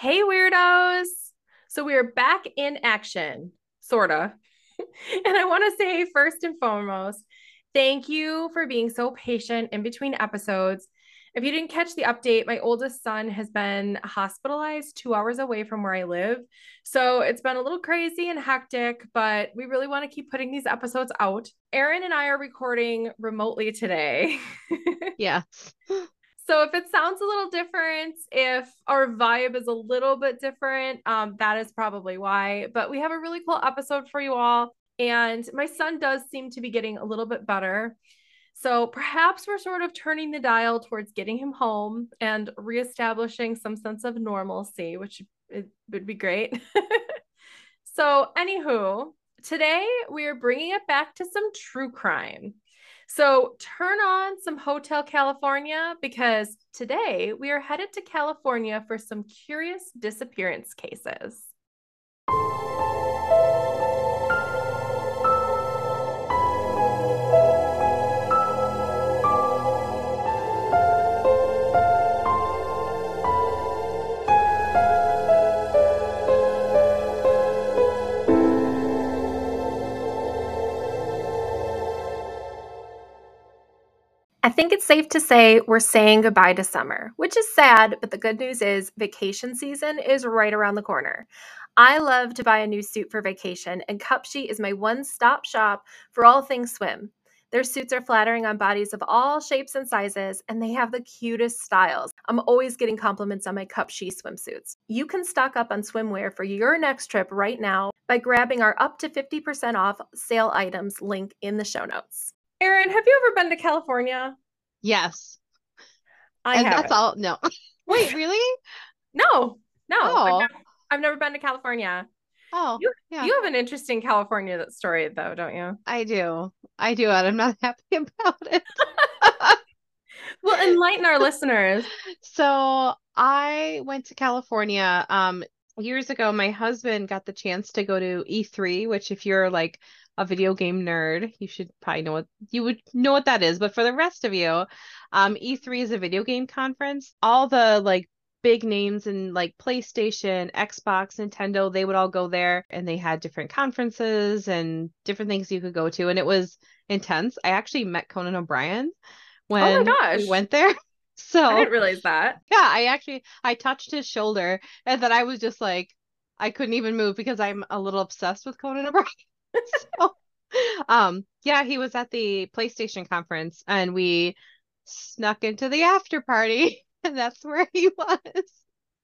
Hey, weirdos. So we are back in action, sort of. and I want to say, first and foremost, thank you for being so patient in between episodes. If you didn't catch the update, my oldest son has been hospitalized two hours away from where I live. So it's been a little crazy and hectic, but we really want to keep putting these episodes out. Erin and I are recording remotely today. yeah. So if it sounds a little different, if our vibe is a little bit different, um, that is probably why. But we have a really cool episode for you all. And my son does seem to be getting a little bit better. So perhaps we're sort of turning the dial towards getting him home and reestablishing some sense of normalcy, which would be great. so, anywho, today we are bringing it back to some true crime. So turn on some Hotel California because today we are headed to California for some curious disappearance cases. I think it's safe to say we're saying goodbye to summer, which is sad, but the good news is vacation season is right around the corner. I love to buy a new suit for vacation, and Cupshe is my one stop shop for all things swim. Their suits are flattering on bodies of all shapes and sizes, and they have the cutest styles. I'm always getting compliments on my Cupshe swimsuits. You can stock up on swimwear for your next trip right now by grabbing our up to 50% off sale items link in the show notes. Erin, have you ever been to California? Yes. I have. That's all. No. Wait, really? No, no. Oh. I've, never, I've, never, been to California. Oh, you, yeah. you have an interesting California story, though, don't you? I do. I do, and I'm not happy about it. well, enlighten our listeners. So I went to California um years ago. My husband got the chance to go to E3, which, if you're like a video game nerd, you should probably know what you would know what that is. But for the rest of you, um, E3 is a video game conference. All the like big names in like PlayStation, Xbox, Nintendo, they would all go there and they had different conferences and different things you could go to. And it was intense. I actually met Conan O'Brien when oh my gosh. we went there. So I didn't realize that. Yeah, I actually I touched his shoulder and then I was just like I couldn't even move because I'm a little obsessed with Conan O'Brien. so, um, yeah, he was at the PlayStation conference and we snuck into the after party, and that's where he was.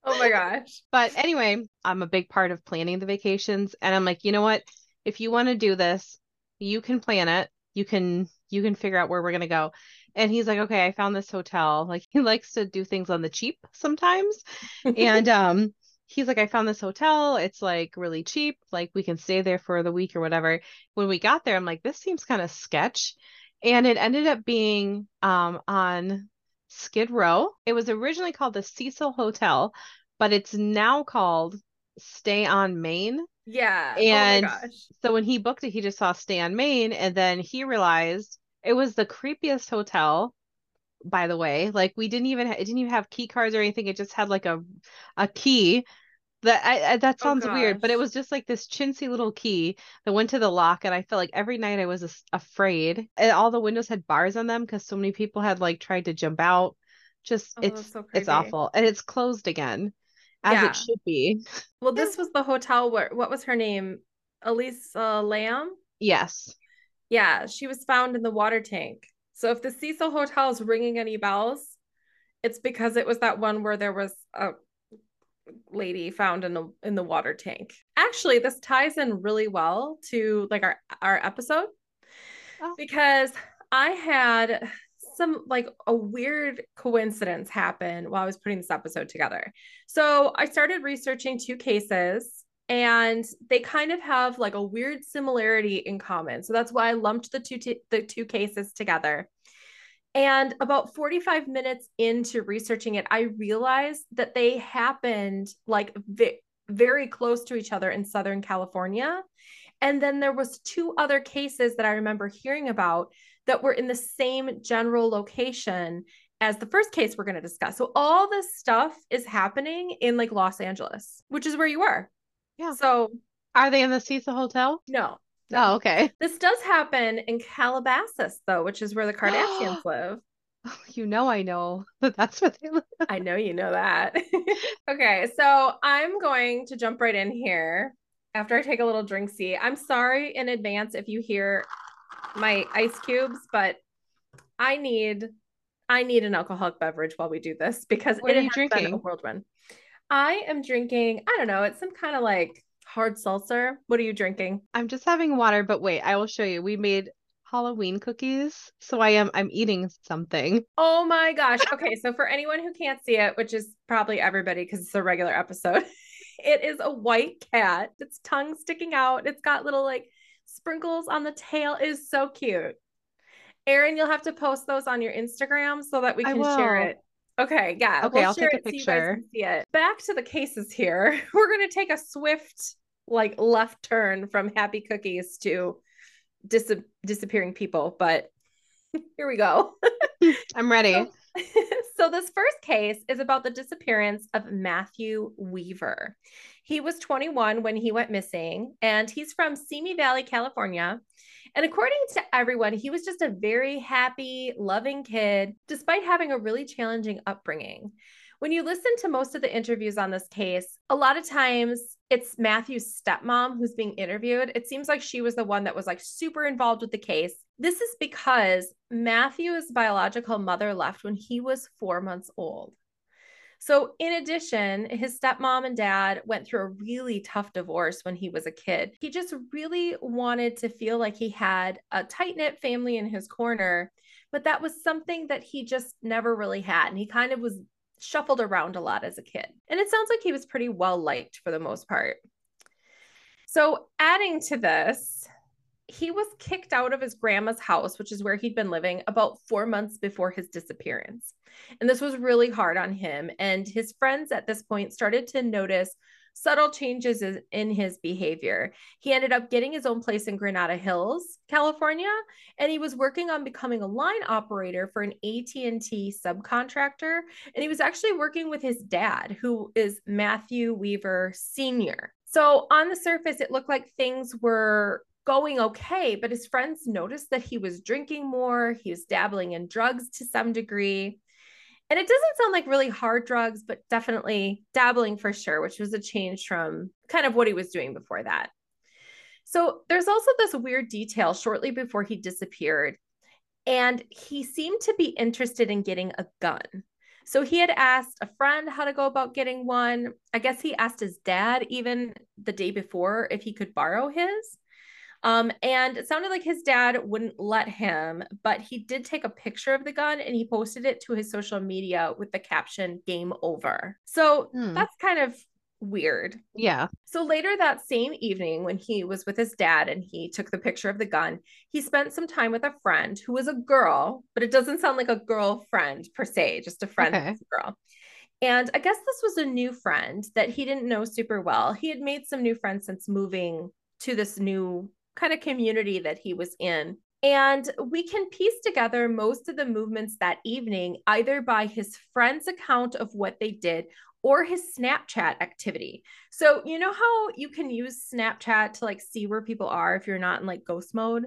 Oh my gosh. But anyway, I'm a big part of planning the vacations, and I'm like, you know what? If you want to do this, you can plan it. You can you can figure out where we're gonna go. And he's like, okay, I found this hotel. Like he likes to do things on the cheap sometimes. and um he's like, I found this hotel. It's like really cheap. Like we can stay there for the week or whatever. When we got there, I'm like, this seems kind of sketch. And it ended up being um, on Skid Row. It was originally called the Cecil Hotel, but it's now called Stay on Main. Yeah. And oh so when he booked it, he just saw Stay on Main. And then he realized it was the creepiest hotel by the way. Like we didn't even ha- it didn't even have key cards or anything. It just had like a a key that I, I that oh, sounds oh weird, but it was just like this chintzy little key that went to the lock, and I felt like every night I was a- afraid. And all the windows had bars on them because so many people had like tried to jump out. Just oh, it's so it's awful, and it's closed again, as yeah. it should be. Well, this was the hotel where what was her name? Elisa Lam. Yes. Yeah, she was found in the water tank. So if the Cecil Hotel is ringing any bells, it's because it was that one where there was a lady found in the in the water tank. Actually, this ties in really well to like our our episode oh. because I had some like a weird coincidence happen while I was putting this episode together. So I started researching two cases and they kind of have like a weird similarity in common. So that's why I lumped the two t- the two cases together. And about 45 minutes into researching it, I realized that they happened like vi- very close to each other in Southern California. And then there was two other cases that I remember hearing about that were in the same general location as the first case we're going to discuss. So all this stuff is happening in like Los Angeles, which is where you were. Yeah. So Are they in the Cecil Hotel? no. Oh, okay. This does happen in Calabasas though, which is where the Kardashians live. Oh, you know, I know that that's what they live. I know you know that. okay, so I'm going to jump right in here after I take a little drink. See, I'm sorry in advance if you hear my ice cubes, but I need I need an alcoholic beverage while we do this because What it are you been a drinking? whirlwind. I am drinking, I don't know, it's some kind of like hard seltzer. What are you drinking? I'm just having water, but wait, I will show you. We made Halloween cookies, so I am I'm eating something. Oh my gosh. Okay, so for anyone who can't see it, which is probably everybody because it's a regular episode, it is a white cat. Its tongue sticking out. It's got little like sprinkles on the tail. It is so cute. Erin, you'll have to post those on your Instagram so that we can share it. Okay, yeah. Okay, we'll I'll take a so picture. can see it. Back to the cases here. We're gonna take a swift like left turn from happy cookies to dis- disappearing people, but here we go. I'm ready. So, so this first case is about the disappearance of Matthew Weaver. He was 21 when he went missing, and he's from Simi Valley, California. And according to everyone, he was just a very happy, loving kid, despite having a really challenging upbringing. When you listen to most of the interviews on this case, a lot of times it's Matthew's stepmom who's being interviewed. It seems like she was the one that was like super involved with the case. This is because Matthew's biological mother left when he was four months old. So, in addition, his stepmom and dad went through a really tough divorce when he was a kid. He just really wanted to feel like he had a tight knit family in his corner, but that was something that he just never really had. And he kind of was shuffled around a lot as a kid. And it sounds like he was pretty well liked for the most part. So, adding to this, he was kicked out of his grandma's house, which is where he'd been living about four months before his disappearance. And this was really hard on him. And his friends at this point started to notice subtle changes in- his behavior. He ended up getting his own place in Granada Hills, California, and he was working on becoming a line operator for an AT&T subcontractor, and he was actually working with his dad, who is Matthew Weaver Sr. So on the surface it looked like things were going okay, but his friends noticed that he was drinking more, he was dabbling in drugs to some degree. And it doesn't sound like really hard drugs, but definitely dabbling for sure, which was a change from kind of what he was doing before that. So there's also this weird detail shortly before he disappeared, and he seemed to be interested in getting a gun. So he had asked a friend how to go about getting one. I guess he asked his dad even the day before if he could borrow his. Um, and it sounded like his dad wouldn't let him, but he did take a picture of the gun and he posted it to his social media with the caption game over. So Hmm. that's kind of weird. Yeah. So later that same evening, when he was with his dad and he took the picture of the gun, he spent some time with a friend who was a girl, but it doesn't sound like a girlfriend per se, just a friend Okay. a girl. And I guess this was a new friend that he didn't know super well. He had made some new friends since moving to this new kind of community that he was in. And we can piece together most of the movements that evening, either by his friend's account of what they did or his Snapchat activity. So, you know how you can use Snapchat to like see where people are if you're not in like ghost mode?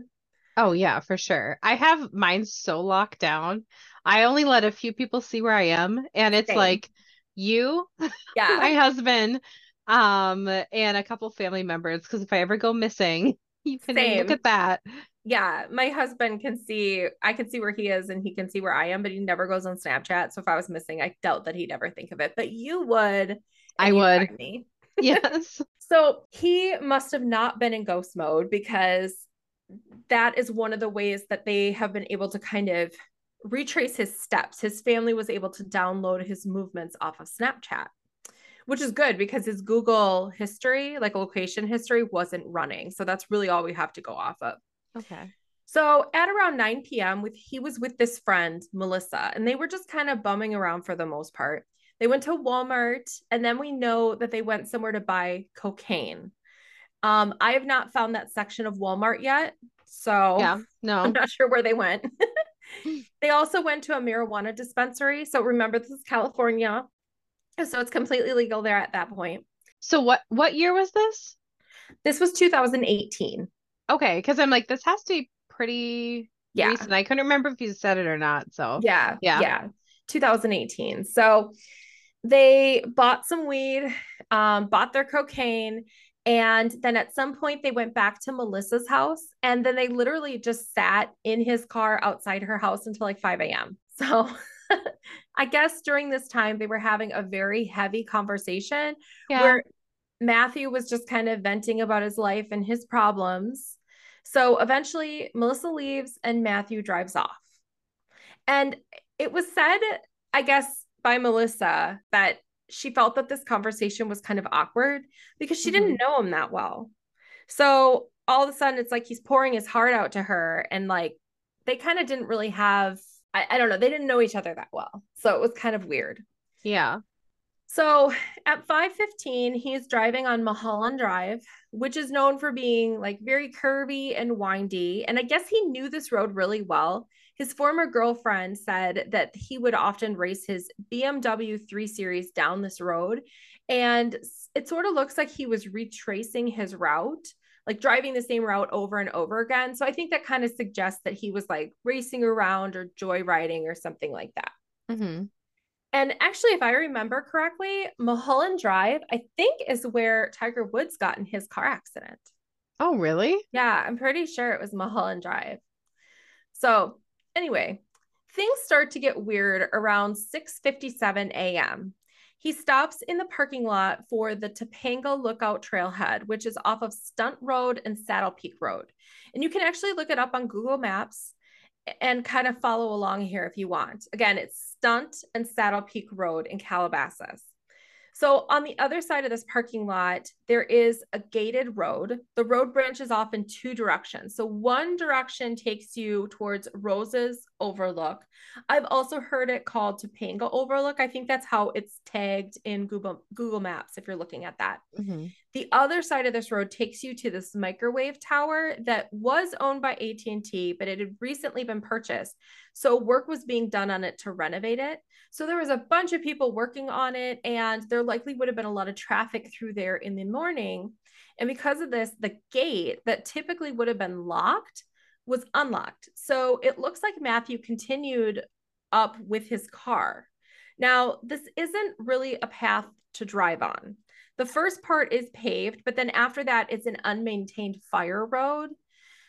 Oh yeah, for sure. I have mine so locked down. I only let a few people see where I am, and it's Same. like you, yeah. my husband, um, and a couple family members. Because if I ever go missing, you can look at that. Yeah. My husband can see, I can see where he is and he can see where I am, but he never goes on Snapchat. So if I was missing, I doubt that he'd ever think of it. But you would. I Me. Yes. So he must have not been in ghost mode because that is one of the ways that they have been able to kind of retrace his steps. His family was able to download his movements off of Snapchat, which is good because his Google history, like location history, wasn't running. So that's really all we have to go off of. Okay. So at around 9 p.m., with he was with this friend, Melissa, and they were just kind of bumming around for the most part. They went to Walmart, and then we know that they went somewhere to buy cocaine. Um, I have not found that section of Walmart yet, so Yeah. no, I'm not sure where they went. they also went to a marijuana dispensary. So remember, this is California. So it's completely legal there at that point. So what what year was this? This was 2018. Okay, because I'm like, this has to be pretty Yeah. recent. I couldn't remember if you said it or not. So Yeah. Yeah. Yeah. 2018. So they bought some weed, um, bought their cocaine, and then at some point they went back to Melissa's house and then they literally just sat in his car outside her house until like 5 a.m. So I guess during this time they were having a very heavy conversation yeah. where Matthew was just kind of venting about his life and his problems. So eventually, Melissa leaves and Matthew drives off. And it was said, I guess, by Melissa that she felt that this conversation was kind of awkward because she didn't mm-hmm. know him that well. So all of a sudden, it's like he's pouring his heart out to her, and like they kind of didn't really have, I, I don't know, they didn't know each other that well. So it was kind of weird. yeah. So at 5:15, he's driving on Mulholland Drive, which is known for being like very curvy and windy. And I guess he knew this road really well. His former girlfriend said that he would often race his BMW 3 Series down this road. And it sort of looks like he was retracing his route, like driving the same route over and over again. So I think that kind of suggests that he was like racing around or joyriding or something like that. hmm And actually, if I remember correctly, Mulholland Drive, I think, is where Tiger Woods got in his car accident. Oh, really? Yeah, I'm pretty sure it was Mulholland Drive. So, anyway, things start to get weird around 6:57 a.m. He stops in the parking lot for the Topanga Lookout Trailhead, which is off of Stunt Road and Saddle Peak Road. And you can actually look it up on Google Maps and kind of follow along here if you want. Again, it's Stunt and Saddle Peak Road in Calabasas. So on the other side of this parking lot, there is a gated road. The road branches off in two directions. So one direction takes you towards Roses Overlook. I've also heard it called Topanga Overlook. I think that's how it's tagged in Google Google Maps if you're looking at that. hmm The other side of this road takes you to this microwave tower that was owned by AT&T, but it had recently been purchased. So work was being done on it to renovate it. So there was a bunch of people working on it and there likely would have been a lot of traffic through there in the morning. And because of this, the gate that typically would have been locked was unlocked. So it looks like Matthew continued up with his car. Now, this isn't really a path to drive on. The first part is paved, but then after that, it's an unmaintained fire road.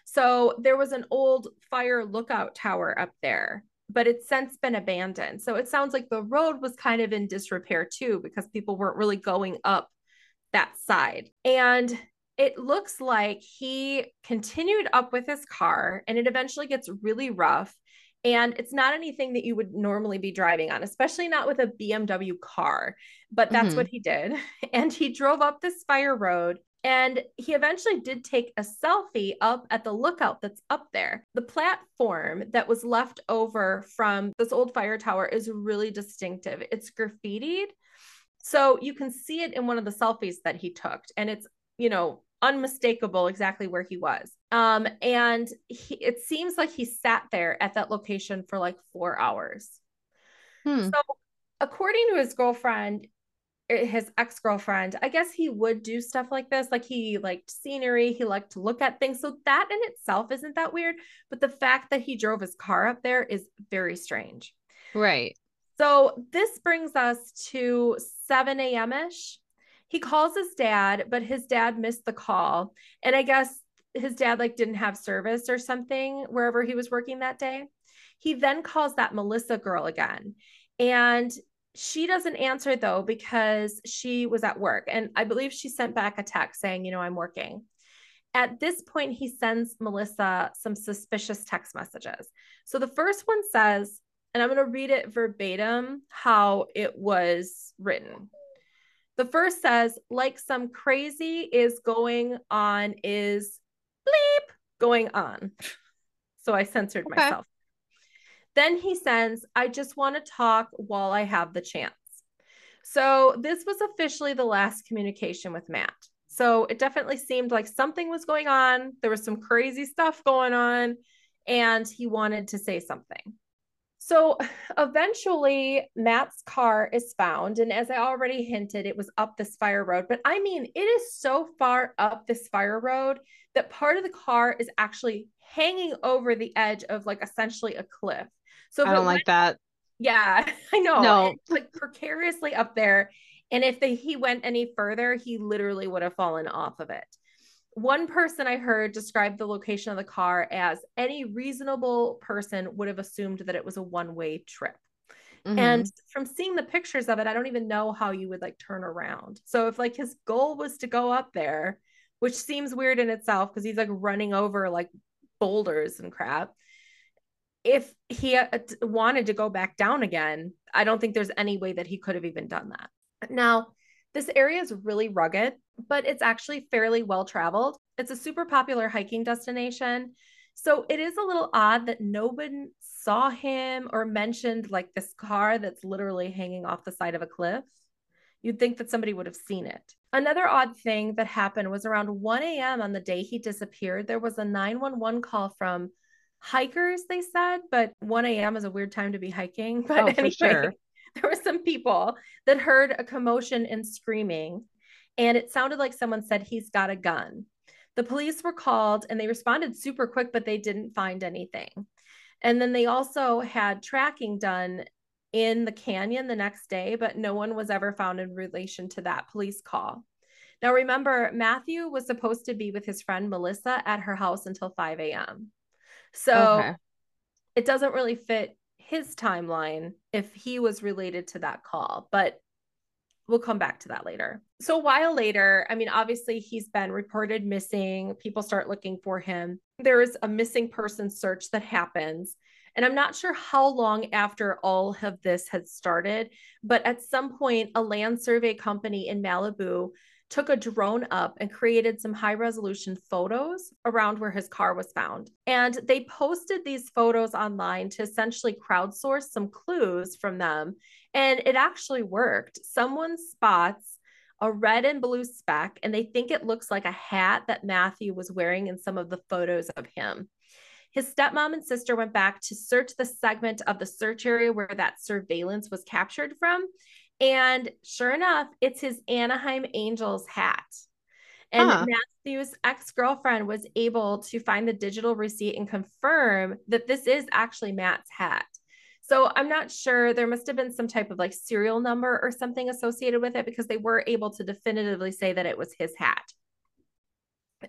So there was an old fire lookout tower up there, but it's since been abandoned. So it sounds like the road was kind of in disrepair too, because people weren't really going up that side. And it looks like he continued up with his car and it eventually gets really rough. And it's not anything that you would normally be driving on, especially not with a BMW car. But that's Mhm. what he did. And he drove up this fire road and he eventually did take a selfie up at the lookout that's up there. The platform that was left over from this old fire tower is really distinctive. It's graffitied. So you can see it in one of the selfies that he took. And it's, you know, unmistakable exactly where he was. Um, and he, it seems like he sat there at that location for like four hours. Hmm. So, according to his girlfriend, Eh, his ex girlfriend, I guess he would do stuff like this. Like he liked scenery, he liked to look at things. So, that in itself isn't that weird. But the fact that he drove his car up there is very strange. Right. So, this brings us to 7 a.m. ish. He calls his dad, but his dad missed the call. And I guess his dad like didn't have service or something wherever he was working that day. He then calls that Melissa girl again. And she doesn't answer though because she was at work. And I believe she sent back a text saying, you know, I'm working. At this point, he sends Melissa some suspicious text messages. So the first one says, and I'm going to read it verbatim how it was written. The first says, like some crazy is going on, is bleep going on. So I censored Okay. myself. Then he sends, I just want to talk while I have the chance. So this was officially the last communication with Matt. So it definitely seemed like something was going on. There was some crazy stuff going on. and he wanted to say something. So eventually, Matt's car is found. And as I already hinted, it was up this fire road. But I mean, it is so far up this fire road that part of the car is actually hanging over the edge of like essentially a cliff. So I don't like that. Yeah, I know. No. Like precariously up there. And if the, he went any further, he literally would have fallen off of it. One person I heard describe the location of the car as any reasonable person would have assumed that it was a one way trip. Mm-hmm. And from seeing the pictures of it, I don't even know how you would like turn around. So if like his goal was to go up there, which seems weird in itself because he's like running over like boulders and crap. If he uh, wanted to go back down again, I don't think there's any way that he could have even done that. Now, this area is really rugged, but it's actually fairly well traveled. It's a super popular hiking destination. So it is a little odd that nobody saw him or mentioned like this car that's literally hanging off the side of a cliff. You'd think that somebody would have seen it. Another odd thing that happened was around 1 a.m. on the day he disappeared, there was a 911 call from hikers, they said, but 1 a.m. is a weird time to be hiking. But oh, anyway, sure. there were some people that heard a commotion and screaming, and it sounded like someone said, He's got a gun. The police were called and they responded super quick, but they didn't find anything. And then they also had tracking done in the canyon the next day, but no one was ever found in relation to that police call. Now, remember, Matthew was supposed to be with his friend Melissa at her house until 5 a.m. So okay. it doesn't really fit his timeline if he was related to that call, but we'll come back to that later. So, a while later, I mean, obviously, he's been reported missing. People start looking for him. There is a missing person search that happens. And I'm not sure how long after all of this had started, but at some point, a land survey company in Malibu took a drone up and created some high resolution photos around where his car was found. And they posted these photos online to essentially crowdsource some clues from them. And it actually worked. Someone spots a red and blue speck, and they think it looks like a hat that Matthew was wearing in some of the photos of him. His stepmom and sister went back to search the segment of the search area where that surveillance was captured from. And sure enough, it's his Anaheim Angels hat. And huh. Matthew's ex girlfriend was able to find the digital receipt and confirm that this is actually Matt's hat. So I'm not sure. There must have been some type of like serial number or something associated with it because they were able to definitively say that it was his hat.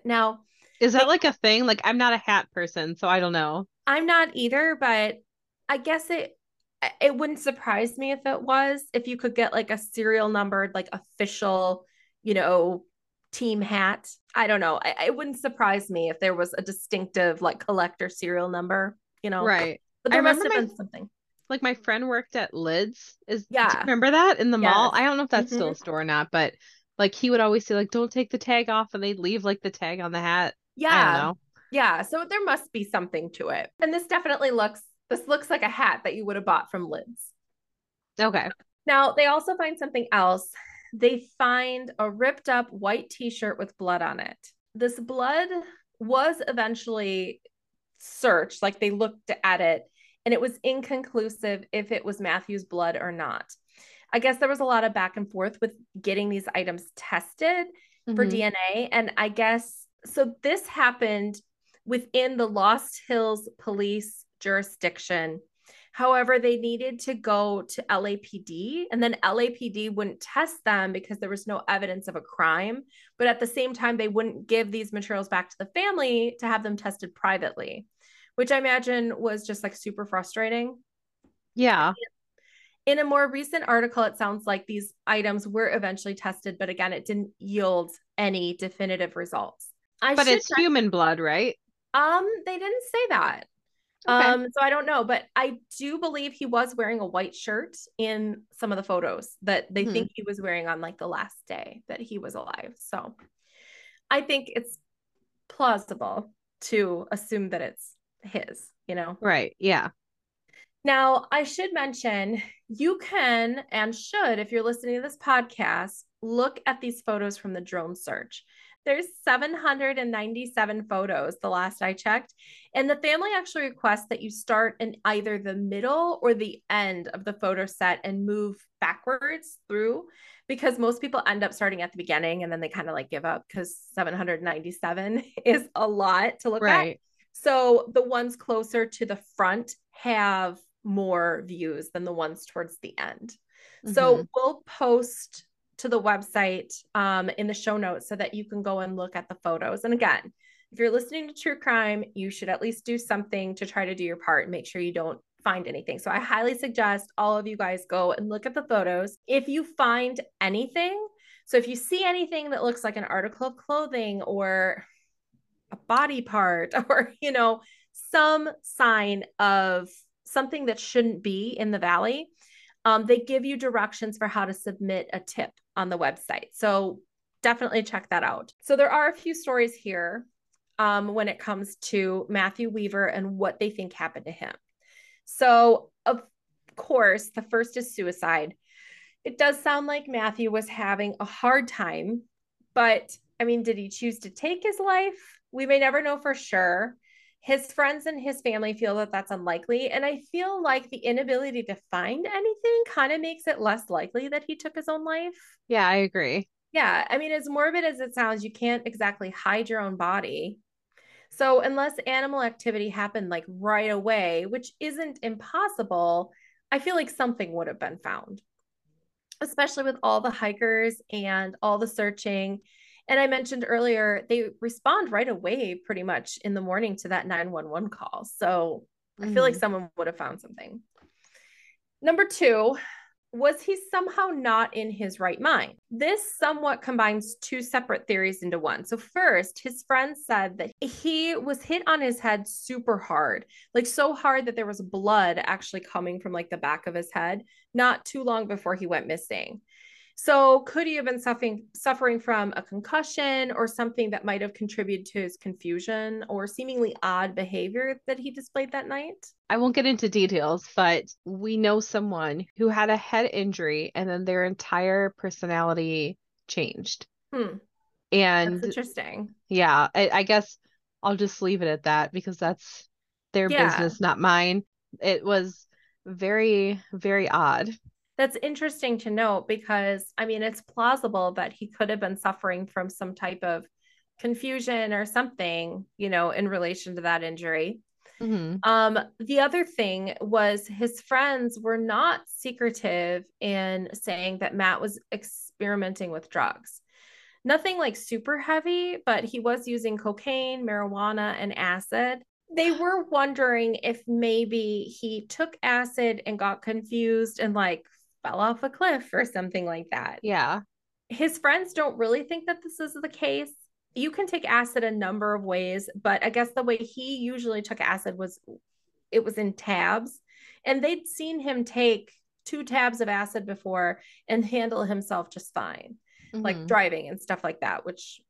Now, is that like a thing? Like I'm not a hat person, so I don't know. I'm not either, but I guess it it wouldn't surprise me if it was if you could get like a serial numbered like official, you know, team hat. I don't know. I, it wouldn't surprise me if there was a distinctive like collector serial number, you know. Right. But there must have my, been something. Like my friend worked at Lids. Is yeah. remember that in the yes. mall? I don't know if that's mm-hmm. still a store or not, but like he would always say like don't take the tag off and they'd leave like the tag on the hat yeah. Yeah. So there must be something to it. And this definitely looks this looks like a hat that you would have bought from Lids. Okay. Now they also find something else. They find a ripped up white t-shirt with blood on it. This blood was eventually searched, like they looked at it, and it was inconclusive if it was Matthew's blood or not. I guess there was a lot of back and forth with getting these items tested mm-hmm. for DNA. And I guess so this happened within the Lost Hills police jurisdiction. However, they needed to go to LAPD, and then LAPD wouldn't test them because there was no evidence of a crime. But at the same time, they wouldn't give these materials back to the family to have them tested privately, which I imagine was just like super frustrating. Yeah. In a more recent article, it sounds like these items were eventually tested, but again, it didn't yield any definitive results. I but it's human blood, right? Um, they didn't say that. Okay. Um, so I don't know, but I do believe he was wearing a white shirt in some of the photos that they mm-hmm. think he was wearing on like the last day that he was alive. So I think it's plausible to assume that it's his, you know? Right. Yeah. Now, I should mention you can and should, if you're listening to this podcast, look at these photos from the drone search. There's 797 photos the last I checked. And the family actually requests that you start in either the middle or the end of the photo set and move backwards through because most people end up starting at the beginning and then they kind of like give up because 797 is a lot to look right. at. So the ones closer to the front have more views than the ones towards the end. Mm-hmm. So we'll post to the website um, in the show notes so that you can go and look at the photos. And again, if you're listening to true crime, you should at least do something to try to do your part and make sure you don't find anything. So I highly suggest all of you guys go and look at the photos. If you find anything, so if you see anything that looks like an article of clothing or a body part or, you know, some sign of something that shouldn't be in the valley, um, they give you directions for how to submit a tip on the website. So definitely check that out. So there are a few stories here um, when it comes to Matthew Weaver and what they think happened to him. So, of course, the first is suicide. It does sound like Matthew was having a hard time, but I mean, did he choose to take his life? We may never know for sure. His friends and his family feel that that's unlikely. And I feel like the inability to find anything kind of makes it less likely that he took his own life. Yeah, I agree. Yeah. I mean, as morbid as it sounds, you can't exactly hide your own body. So, unless animal activity happened like right away, which isn't impossible, I feel like something would have been found, especially with all the hikers and all the searching and I mentioned earlier, they respond right away pretty much in the morning to that 911 call. So mm-hmm. I feel like mm-hmm. someone would have found something. Number two, was he somehow not in his right mind? This somewhat combines two separate theories into one. So, first, his friend said that he was hit on his head super hard, like so hard that there was blood actually coming from like the back of his head, not too long before he went missing. So, could he have been suffering suffering from a concussion or something that might have contributed to his confusion or seemingly odd behavior that he displayed that night? I won't get into details, but we know someone who had a head injury and then their entire personality changed. Hmm. And that's interesting. Yeah, I, I guess I'll just leave it at that because that's their yeah. business, not mine. It was very, very odd that's interesting to note because I mean, it's plausible that he could have been suffering from some type of confusion or something, you know, in relation to that injury. Mm-hmm. Um, the other thing was his friends were not secretive in saying that Matt was experimenting with drugs. Nothing like super heavy, but he was using cocaine, marijuana, and acid. They were wondering if maybe he took acid and got confused and like fell off a cliff or something like that. Yeah. His friends don't really think that this is the case. You can take acid a number of ways, but I guess the way he usually took acid was it was in tabs. And they'd seen him take two tabs of acid before and handle himself just fine, mm-hmm. like driving and stuff like that, which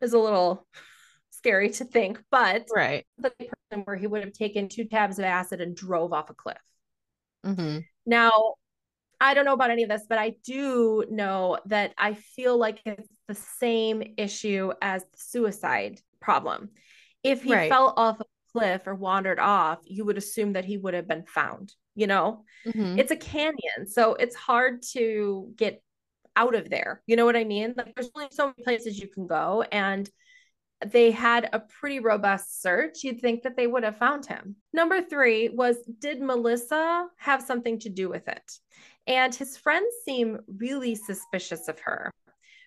is a little scary to think, but right. the person where he would have taken two tabs of acid and drove off a cliff. Mm-hmm. Now, I don't know about any of this, but I do know that I feel like it's the same issue as the suicide problem. If he right. fell off a cliff or wandered off, you would assume that he would have been found, you know? Mm-hmm. It's a canyon, so it's hard to get out of there. You know what I mean? Like there's only so many places you can go and they had a pretty robust search, you'd think that they would have found him. Number three was Did Melissa have something to do with it? And his friends seem really suspicious of her.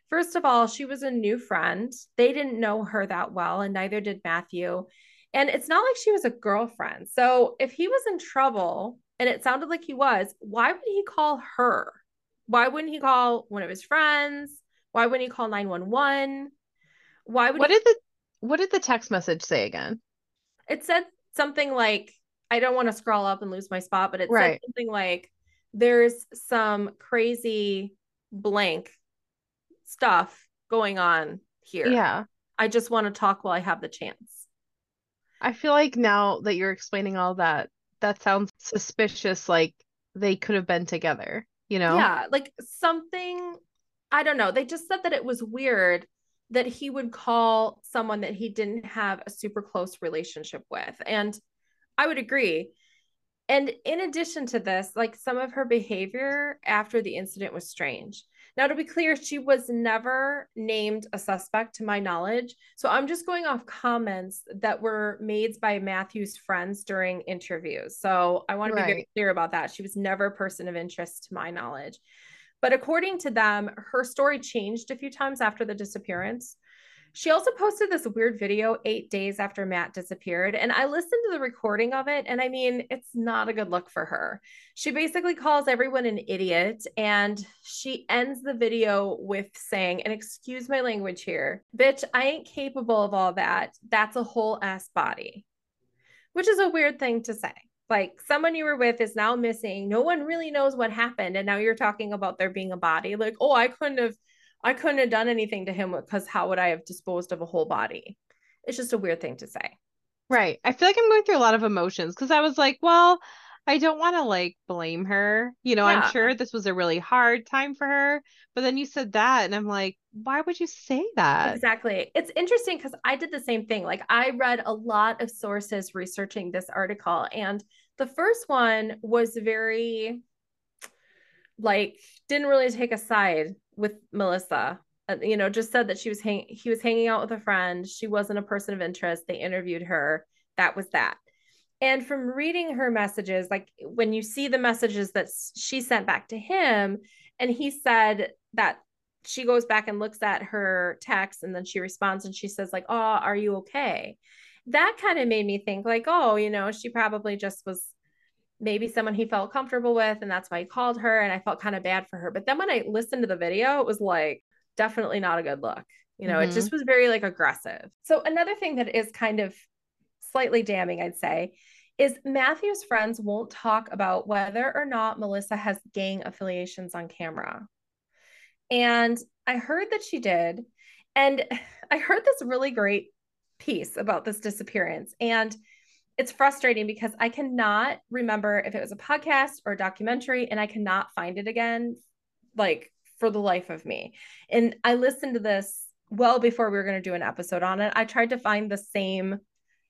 First of all, she was a new friend. They didn't know her that well, and neither did Matthew. And it's not like she was a girlfriend. So if he was in trouble, and it sounded like he was, why would he call her? Why wouldn't he call one of his friends? Why wouldn't he call 911? Why would What he... did the what did the text message say again? It said something like I don't want to scroll up and lose my spot, but it right. said something like there's some crazy blank stuff going on here. Yeah. I just want to talk while I have the chance. I feel like now that you're explaining all that, that sounds suspicious like they could have been together, you know? Yeah, like something I don't know. They just said that it was weird that he would call someone that he didn't have a super close relationship with. And I would agree. And in addition to this, like some of her behavior after the incident was strange. Now, to be clear, she was never named a suspect to my knowledge. So I'm just going off comments that were made by Matthew's friends during interviews. So I want to be very clear about that. She was never a person of interest to my knowledge. But according to them, her story changed a few times after the disappearance. She also posted this weird video eight days after Matt disappeared. And I listened to the recording of it. And I mean, it's not a good look for her. She basically calls everyone an idiot. And she ends the video with saying, and excuse my language here, bitch, I ain't capable of all that. That's a whole ass body, which is a weird thing to say like someone you were with is now missing no one really knows what happened and now you're talking about there being a body like oh i couldn't have i couldn't have done anything to him because how would i have disposed of a whole body it's just a weird thing to say right i feel like i'm going through a lot of emotions because i was like well I don't want to like blame her. You know, yeah. I'm sure this was a really hard time for her. But then you said that, and I'm like, why would you say that? Exactly. It's interesting because I did the same thing. Like, I read a lot of sources researching this article, and the first one was very, like, didn't really take a side with Melissa. Uh, you know, just said that she was hang- he was hanging out with a friend. She wasn't a person of interest. They interviewed her. That was that. And from reading her messages, like when you see the messages that she sent back to him, and he said that she goes back and looks at her text and then she responds and she says, like, oh, are you okay? That kind of made me think, like, oh, you know, she probably just was maybe someone he felt comfortable with, and that's why he called her. And I felt kind of bad for her. But then when I listened to the video, it was like definitely not a good look. You know, mm-hmm. it just was very like aggressive. So another thing that is kind of slightly damning, I'd say, is Matthew's friends won't talk about whether or not Melissa has gang affiliations on camera. And I heard that she did. And I heard this really great piece about this disappearance. And it's frustrating because I cannot remember if it was a podcast or a documentary, and I cannot find it again, like for the life of me. And I listened to this well before we were going to do an episode on it. I tried to find the same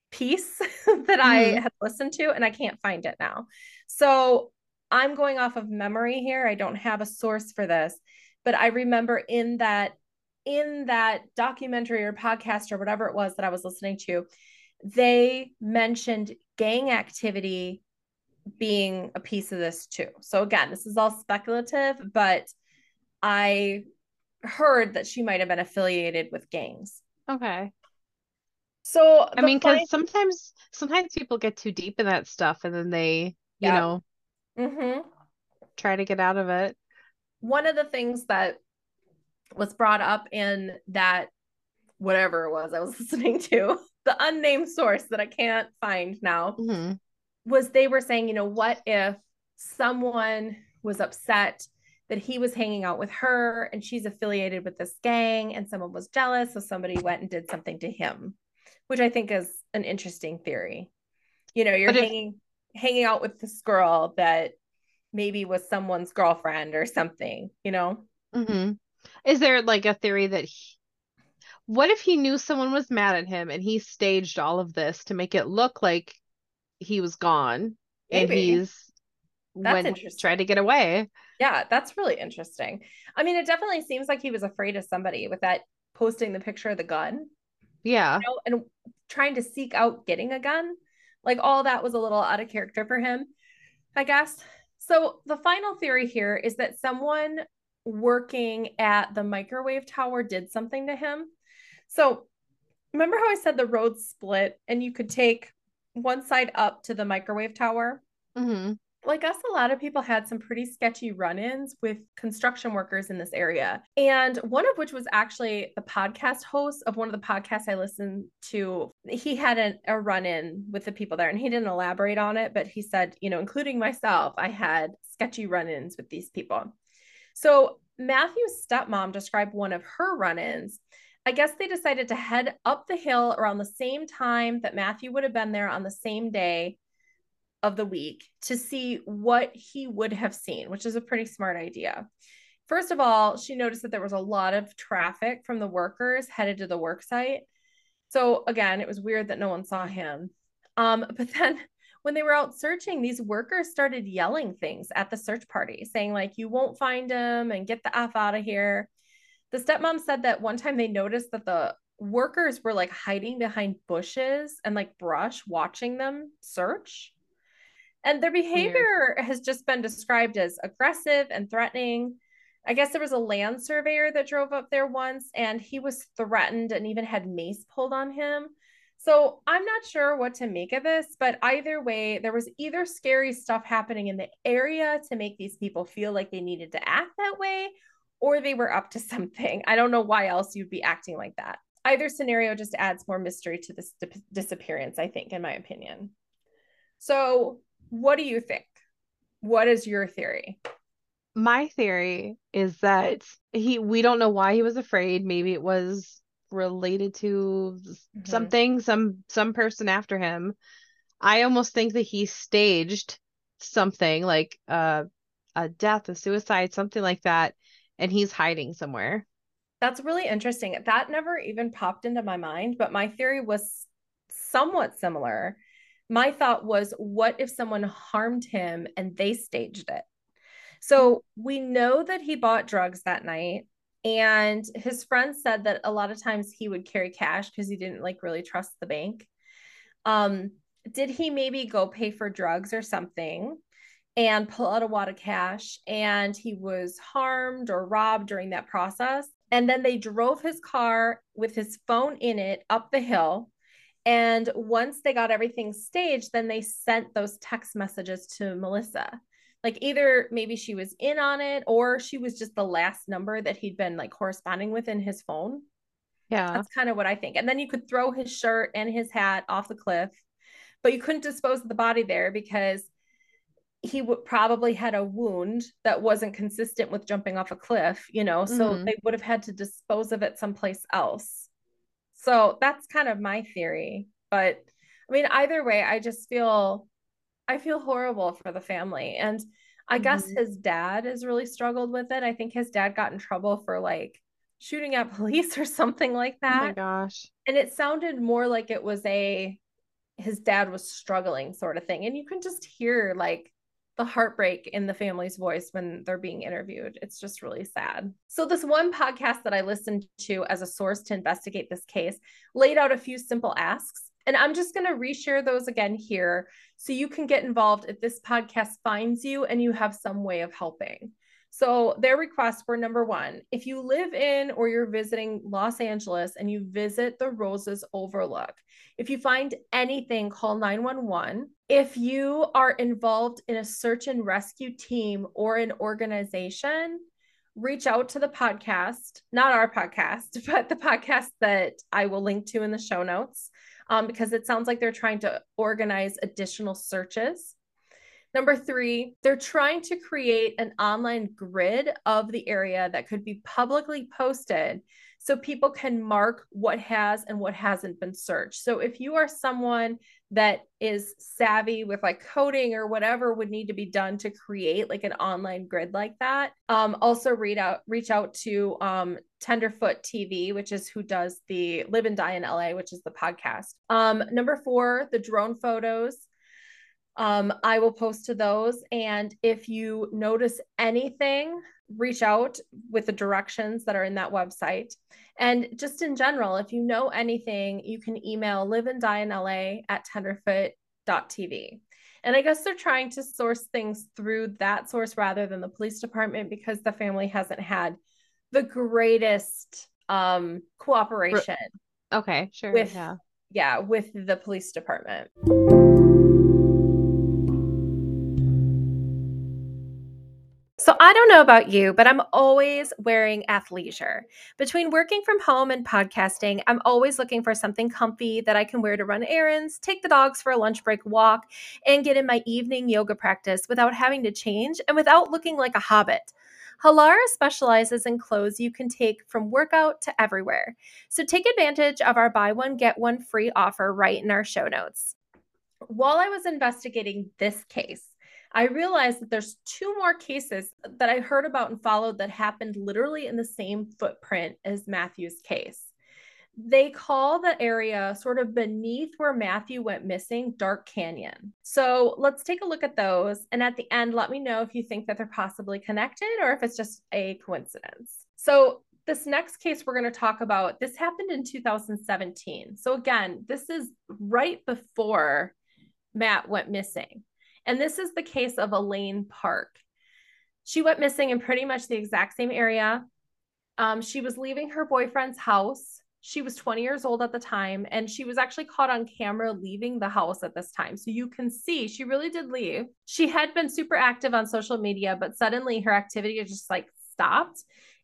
piece that mm-hmm. I had listened to, and I can't find it now. So I'm going off of memory here. I don't have a source for this, but I remember in that in that documentary or podcast or whatever it was that I was listening to, they mentioned gang activity being a piece of this too. So again, this is all speculative, but I heard that she might have been affiliated with gangs. Okay. So I mean, because sometimes sometimes people get too deep in that stuff and then they, you know, mm-hmm. try to get out of it. One of the things that was brought up in that whatever it was I was listening to, the unnamed source that I can't find now, mm-hmm. was they were saying, you know, what if someone was upset that he was hanging out with her and she's affiliated with this gang and someone was jealous so somebody went and did something to him which I think is an interesting theory. You know, you're hanging hanging out with this girl that maybe was someone's girlfriend or something, you know? Mm-hmm. Is there like a theory that he, what if he knew someone was mad at him and he staged all of this to make it look like he was gone maybe. and he's that's when tried to get away? Yeah, that's really interesting. I mean, it definitely seems like he was afraid of somebody with that posting the picture of the gun. Yeah. You know, and trying to seek out getting a gun. Like all that was a little out of character for him, I guess. So the final theory here is that someone working at the microwave tower did something to him. So remember how I said the road split and you could take one side up to the microwave tower? Mm-hmm like us, a lot of people had some pretty sketchy run ins with construction workers in this area. And one of which was actually the podcast host of one of the podcasts I listened to. He had a, a run in with the people there and he didn't elaborate on it, but he said, you know, including myself, I had sketchy run ins with these people. So Matthew's stepmom described one of her run ins. I guess they decided to head up the hill around the same time that Matthew would have been there on the same day of the week to see what he would have seen, which is a pretty smart idea. First of all, she noticed that there was a lot of traffic from the workers headed to the work site. So again, it was weird that no one saw him. Um, but then when they were out searching, these workers started yelling things at the search party, saying, like, you won't find him and get the F out of here. The stepmom said that one time they noticed that the workers were like hiding behind bushes and like brush watching them search. And their behavior Weird. has just been described as aggressive and threatening. I guess there was a land surveyor that drove up there once and he was threatened and even had mace pulled on him. So I'm not sure what to make of this, but either way, there was either scary stuff happening in the area to make these people feel like they needed to act that way, or they were up to something. I don't know why else you'd be acting like that. Either scenario just adds more mystery to this di- disappearance, I think, in my opinion. So, what do you think? What is your theory? My theory is that he we don't know why he was afraid. Maybe it was related to mm-hmm. something, some some person after him. I almost think that he staged something like uh, a death, a suicide, something like that, and he's hiding somewhere. That's really interesting. That never even popped into my mind, but my theory was somewhat similar. My thought was, what if someone harmed him and they staged it? So we know that he bought drugs that night. And his friend said that a lot of times he would carry cash because he didn't like really trust the bank. Um, did he maybe go pay for drugs or something and pull out a wad of cash and he was harmed or robbed during that process? And then they drove his car with his phone in it up the hill. And once they got everything staged, then they sent those text messages to Melissa like either maybe she was in on it or she was just the last number that he'd been like corresponding with in his phone. Yeah. That's kind of what I think. And then you could throw his shirt and his hat off the cliff, but you couldn't dispose of the body there because he would probably had a wound that wasn't consistent with jumping off a cliff, you know, so mm-hmm. they would have had to dispose of it someplace else. So that's kind of my theory. But I mean, either way, I just feel I feel horrible for the family. And I mm-hmm. guess his dad has really struggled with it. I think his dad got in trouble for like shooting at police or something like that. Oh my gosh. And it sounded more like it was a his dad was struggling sort of thing. And you can just hear like the heartbreak in the family's voice when they're being interviewed. It's just really sad. So, this one podcast that I listened to as a source to investigate this case laid out a few simple asks and I'm just going to reshare those again here so you can get involved if this podcast finds you and you have some way of helping. So, their requests were number one if you live in or you're visiting Los Angeles and you visit the Roses Overlook, if you find anything, call 911. If you are involved in a search and rescue team or an organization, reach out to the podcast, not our podcast, but the podcast that I will link to in the show notes um, because it sounds like they're trying to organize additional searches. Number three, they're trying to create an online grid of the area that could be publicly posted so people can mark what has and what hasn't been searched. So if you are someone that is savvy with like coding or whatever would need to be done to create like an online grid like that, um, also read out reach out to um, Tenderfoot TV, which is who does the Live and Die in LA, which is the podcast. Um, number four, the drone photos. Um, I will post to those. And if you notice anything reach out with the directions that are in that website. And just in general, if you know anything, you can email live and die in LA at tenderfoot.tv. And I guess they're trying to source things through that source rather than the police department because the family hasn't had the greatest um, cooperation. Okay, sure. With, yeah. yeah, with the police department. I don't know about you, but I'm always wearing athleisure. Between working from home and podcasting, I'm always looking for something comfy that I can wear to run errands, take the dogs for a lunch break walk, and get in my evening yoga practice without having to change and without looking like a hobbit. Halara specializes in clothes you can take from workout to everywhere. So take advantage of our buy one, get one free offer right in our show notes. while I was investigating this case, I realized that there's two more cases that I heard about and followed that happened literally in the same footprint as Matthew's case. They call the area sort of beneath where Matthew went missing Dark Canyon. So let's take a look at those. And at the end, let me know if you think that they're possibly connected or if it's just a coincidence. So this next case we're going to talk about, this happened in 2017. So again, this is right before Matt went missing. And this is the case of Elaine Park. She went missing in pretty much the exact same area. Um, she was leaving her boyfriend's house. She was 20 years old at the time, and she was actually caught on camera leaving the house at this time. So you can see she really did leave. She had been super active on social media, but suddenly her activity just like stopped.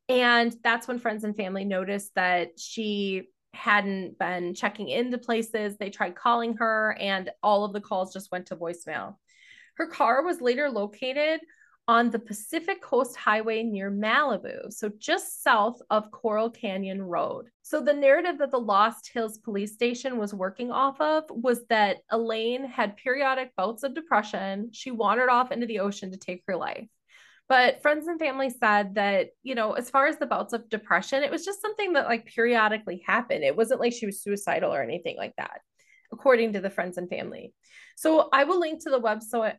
And that's when friends and family noticed that she hadn't been checking into places. They tried calling her, and all of the calls just went to voicemail. Her car was later located on the Pacific Coast Highway near Malibu, so just south of Corral Canyon Road. So, the narrative that the Lost Hills Police Station was working off of was that Elaine had periodic bouts of depression. She wandered off into the ocean to take her life. But friends and family said that, you know, as far as the bouts of depression, it was just something that like periodically happened. It wasn't like she was suicidal or anything like that, according to the friends and family. So I will link to the website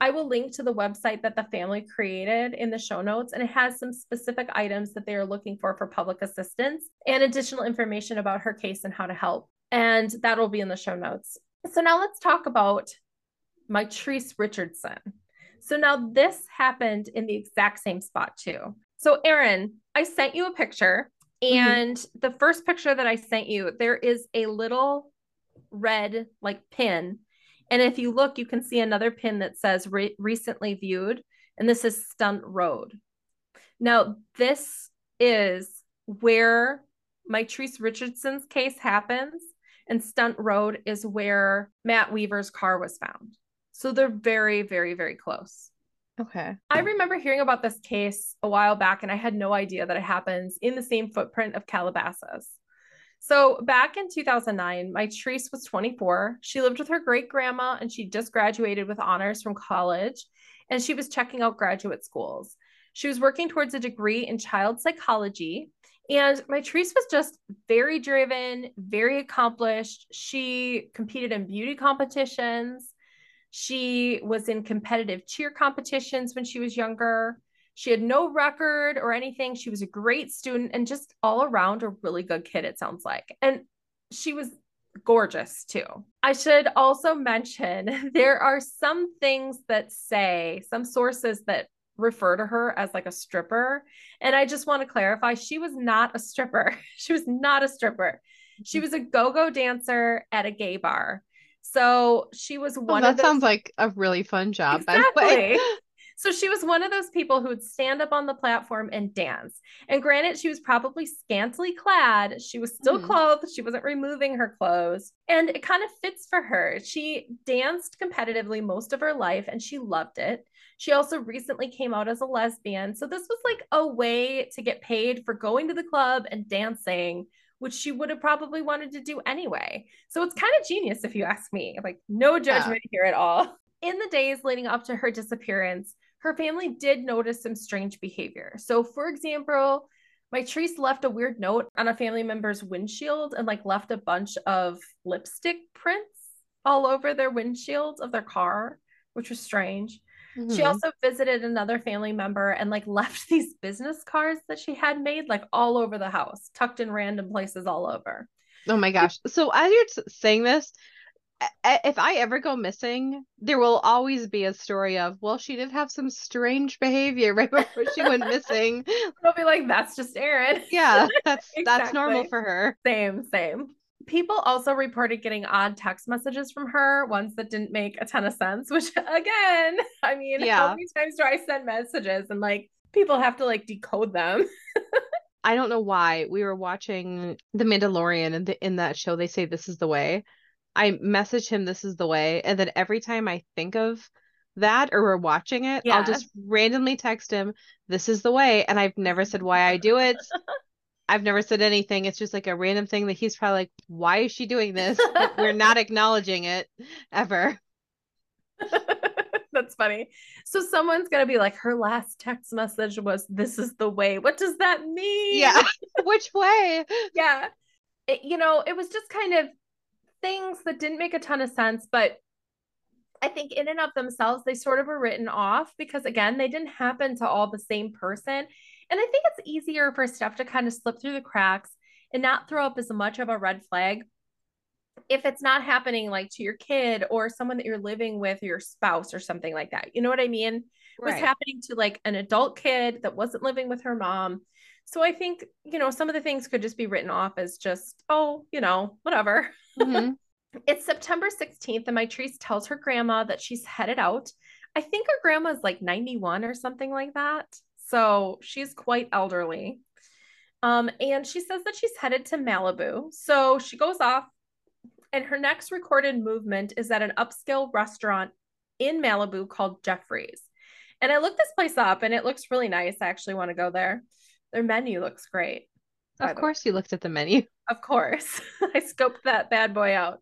I will link to the website that the family created in the show notes, and it has some specific items that they are looking for for public assistance and additional information about her case and how to help. And that will be in the show notes. So now let's talk about Mitrice Richardson. So now this happened in the exact same spot too. So Erin, I sent you a picture, mm-hmm. and mm-hmm. the first picture that I sent you, there is a little red like pin and if you look, you can see another pin that says re- recently viewed, and this is Stunt Road. Now, this is where Mitrice Richardson's case happens, and Stunt Road is where Matt Weaver's car was found. So they're very, very, very close. Okay. I remember hearing about this case a while back, and I had no idea that it happens in the same footprint of Calabasas. So back in 2009, Mitrice was 24. She lived with her great grandma and she just graduated with honors from college and she was checking out graduate schools. She was working towards a degree in child psychology. And Mitrice was just very driven, very accomplished. She competed in beauty competitions. She was in competitive cheer competitions when she was younger. She had no record or anything. She was a great student and just all around a really good kid, it sounds like. And she was gorgeous too. I should also mention there are some things that say, some sources that refer to her as like a stripper. And I just want to clarify she was not a stripper. She was not a stripper. She mm-hmm. was a go go dancer at a gay bar. So she was oh, one oh, that those... sounds like a really fun job, exactly. By the way. So she was one of those people who would stand up on the platform and dance. And granted, she was probably scantily clad. She was still mm. clothed. She wasn't removing her clothes. And it kind of fits for her. She danced competitively most of her life and she loved it. She also recently came out as a lesbian. So this was like a way to get paid for going to the club and dancing which she would have probably wanted to do anyway. So it's kind of genius if you ask me. Like no judgment yeah. here at all. In the days leading up to her disappearance, her family did notice some strange behavior. So, for example, Mitrice left a weird note on a family member's windshield and like left a bunch of lipstick prints all over their windshields of their car, which was strange. Mm-hmm. She also visited another family member and like left these business cards that she had made like all over the house, tucked in random places all over. Oh my gosh. So as you're saying this, if I ever go missing, there will always be a story of, well, she did have some strange behavior right before she went missing. I'll be like, that's just Erin. Yeah, that's exactly. that's normal for her. Same, same. People also reported getting odd text messages from her, ones that didn't make a ton of sense, which again, I mean, yeah. how many times do I send messages and like people have to like decode them? I don't know why. We were watching The Mandalorian and the, in that show they say this is the way. I message him this is the way and then every time I think of that or we're watching it, yeah. I'll just randomly text him this is the way and I've never said why I do it. I've never said anything. It's just like a random thing that he's probably like, why is she doing this? We're not acknowledging it ever. That's funny. So someone's gonna be like, her last text message was, "This is the way." What does that mean? Yeah. Which way? yeah. It, you know, it was just kind of things that didn't make a ton of sense, but I think in and of themselves, they sort of were written off because again, they didn't happen to all the same person. And I think it's easier for stuff to kind of slip through the cracks and not throw up as much of a red flag if it's not happening like to your kid or someone that you're living with or your spouse or something like that. You know what I mean? It was happening to like an adult kid that wasn't living with her mom. So I think, you know, some of the things could just be written off as just, oh, you know, whatever. Mm-hmm. it's September 16th, and Mitrice tells her grandma that she's headed out. I think her grandma's like 91 or something like that. So she's quite elderly. Um, and she says that she's headed to Malibu. So she goes off and her next recorded movement is at an upscale restaurant in Malibu called Geoffrey's. And I looked this place up and it looks really nice. I actually want to go there. Their menu looks great. Of course, you looked at the menu. Of course. I scoped that bad boy out.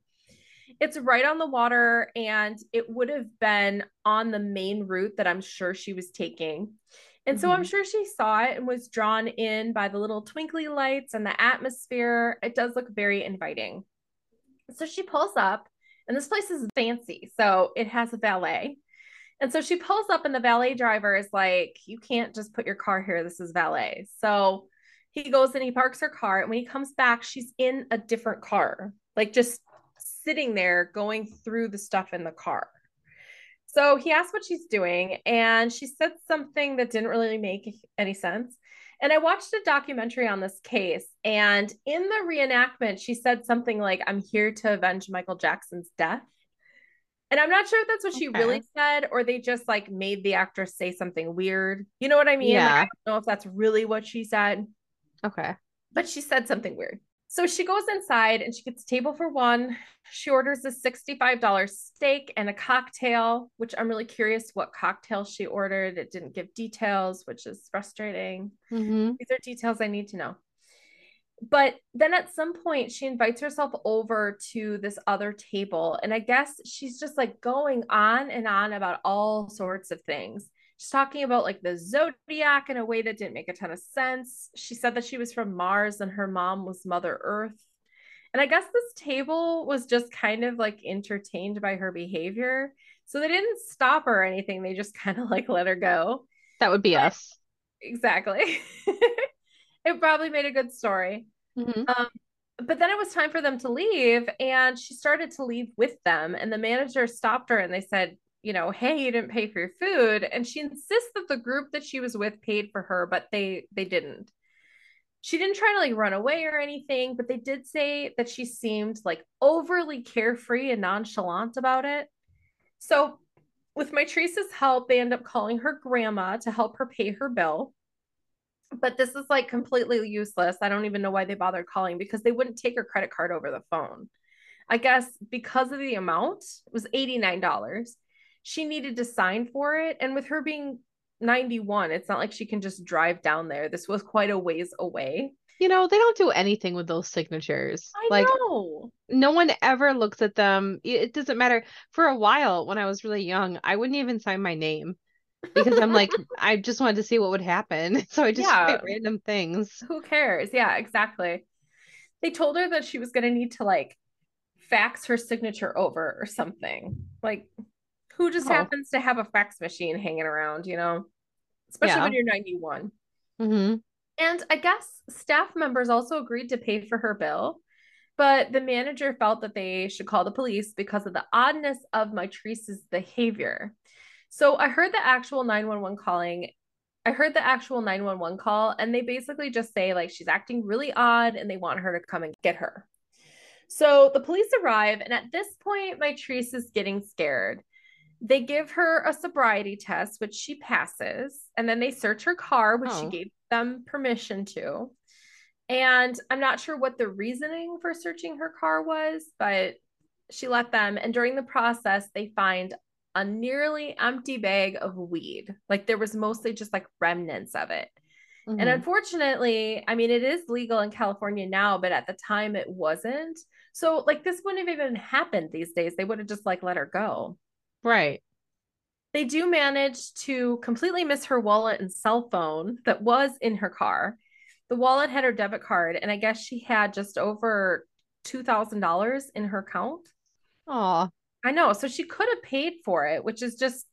It's right on the water and it would have been on the main route that I'm sure she was taking. And mm-hmm. so I'm mm-hmm. sure she saw it and was drawn in by the little twinkly lights and the atmosphere. It does look very inviting. So she pulls up, and this place is fancy. So it has a valet. And so she pulls up, and the valet driver is like, You can't just put your car here. This is valet. So he goes and he parks her car. And when he comes back, she's in a different car, like just sitting there going through the stuff in the car. So he asked what she's doing, and she said something that didn't really make any sense. And I watched a documentary on this case, and in the reenactment, she said something like, I'm here to avenge Michael Jackson's death. And I'm not sure if that's what she really said, or they just like made the actress say something weird. You know what I mean? Yeah. Like, I don't know if that's really what she said. Okay. But she said something weird. So she goes inside and she gets a table for one. She orders a $65 steak and a cocktail, which I'm really curious what cocktail she ordered. It didn't give details, which is frustrating. Mm-hmm. These are details I need to know. But then at some point, she invites herself over to this other table. And I guess she's just like going on and on about all sorts of things. She's talking about like the zodiac in a way that didn't make a ton of sense. She said that she was from Mars and her mom was Mother Earth. And I guess this table was just kind of like entertained by her behavior. So they didn't stop her or anything. They just kind of like let her go. That would be but, us. Exactly. it probably made a good story. Mm-hmm. Um, but then it was time for them to leave, and she started to leave with them. And the manager stopped her and they said, you know, hey, you didn't pay for your food. And she insists that the group that she was with paid for her, but they they didn't. She didn't try to like run away or anything, but they did say that she seemed like overly carefree and nonchalant about it. So with Mitrice's help, they end up calling her grandma to help her pay her bill. But this is like completely useless. I don't even know why they bothered calling because they wouldn't take her credit card over the phone. I guess because of the amount, it was $89 she needed to sign for it. And with her being 91, it's not like she can just drive down there. This was quite a ways away. You know, they don't do anything with those signatures. I like, know. No one ever looks at them. It doesn't matter. For a while, when I was really young, I wouldn't even sign my name because I'm like, I just wanted to see what would happen. So I just yeah. write random things. Who cares? Yeah, exactly. They told her that she was going to need to like fax her signature over or something. Like, who just oh. happens to have a fax machine hanging around, you know, especially yeah. when you're 91. Mm-hmm. And I guess staff members also agreed to pay for her bill, but the manager felt that they should call the police because of the oddness of Mitrice's behavior. So I heard the actual 911 calling. I heard the actual 911 call, and they basically just say, like, she's acting really odd and they want her to come and get her. So the police arrive, and at this point, Mitrice is getting scared. They give her a sobriety test, which she passes, and then they search her car, which oh. she gave them permission to. And I'm not sure what the reasoning for searching her car was, but she let them. And during the process, they find a nearly empty bag of weed. Like there was mostly just like remnants of it. And Mhm. unfortunately, I mean, it is legal in California now, but at the time it wasn't. So, like, this wouldn't have even happened these days. They would have just like let her go. right. They do manage to completely miss her wallet and cell phone that was in her car. The wallet had her debit card, and I guess she had just over $2,000 in her account. Aw. I know. So she could have paid for it, which is just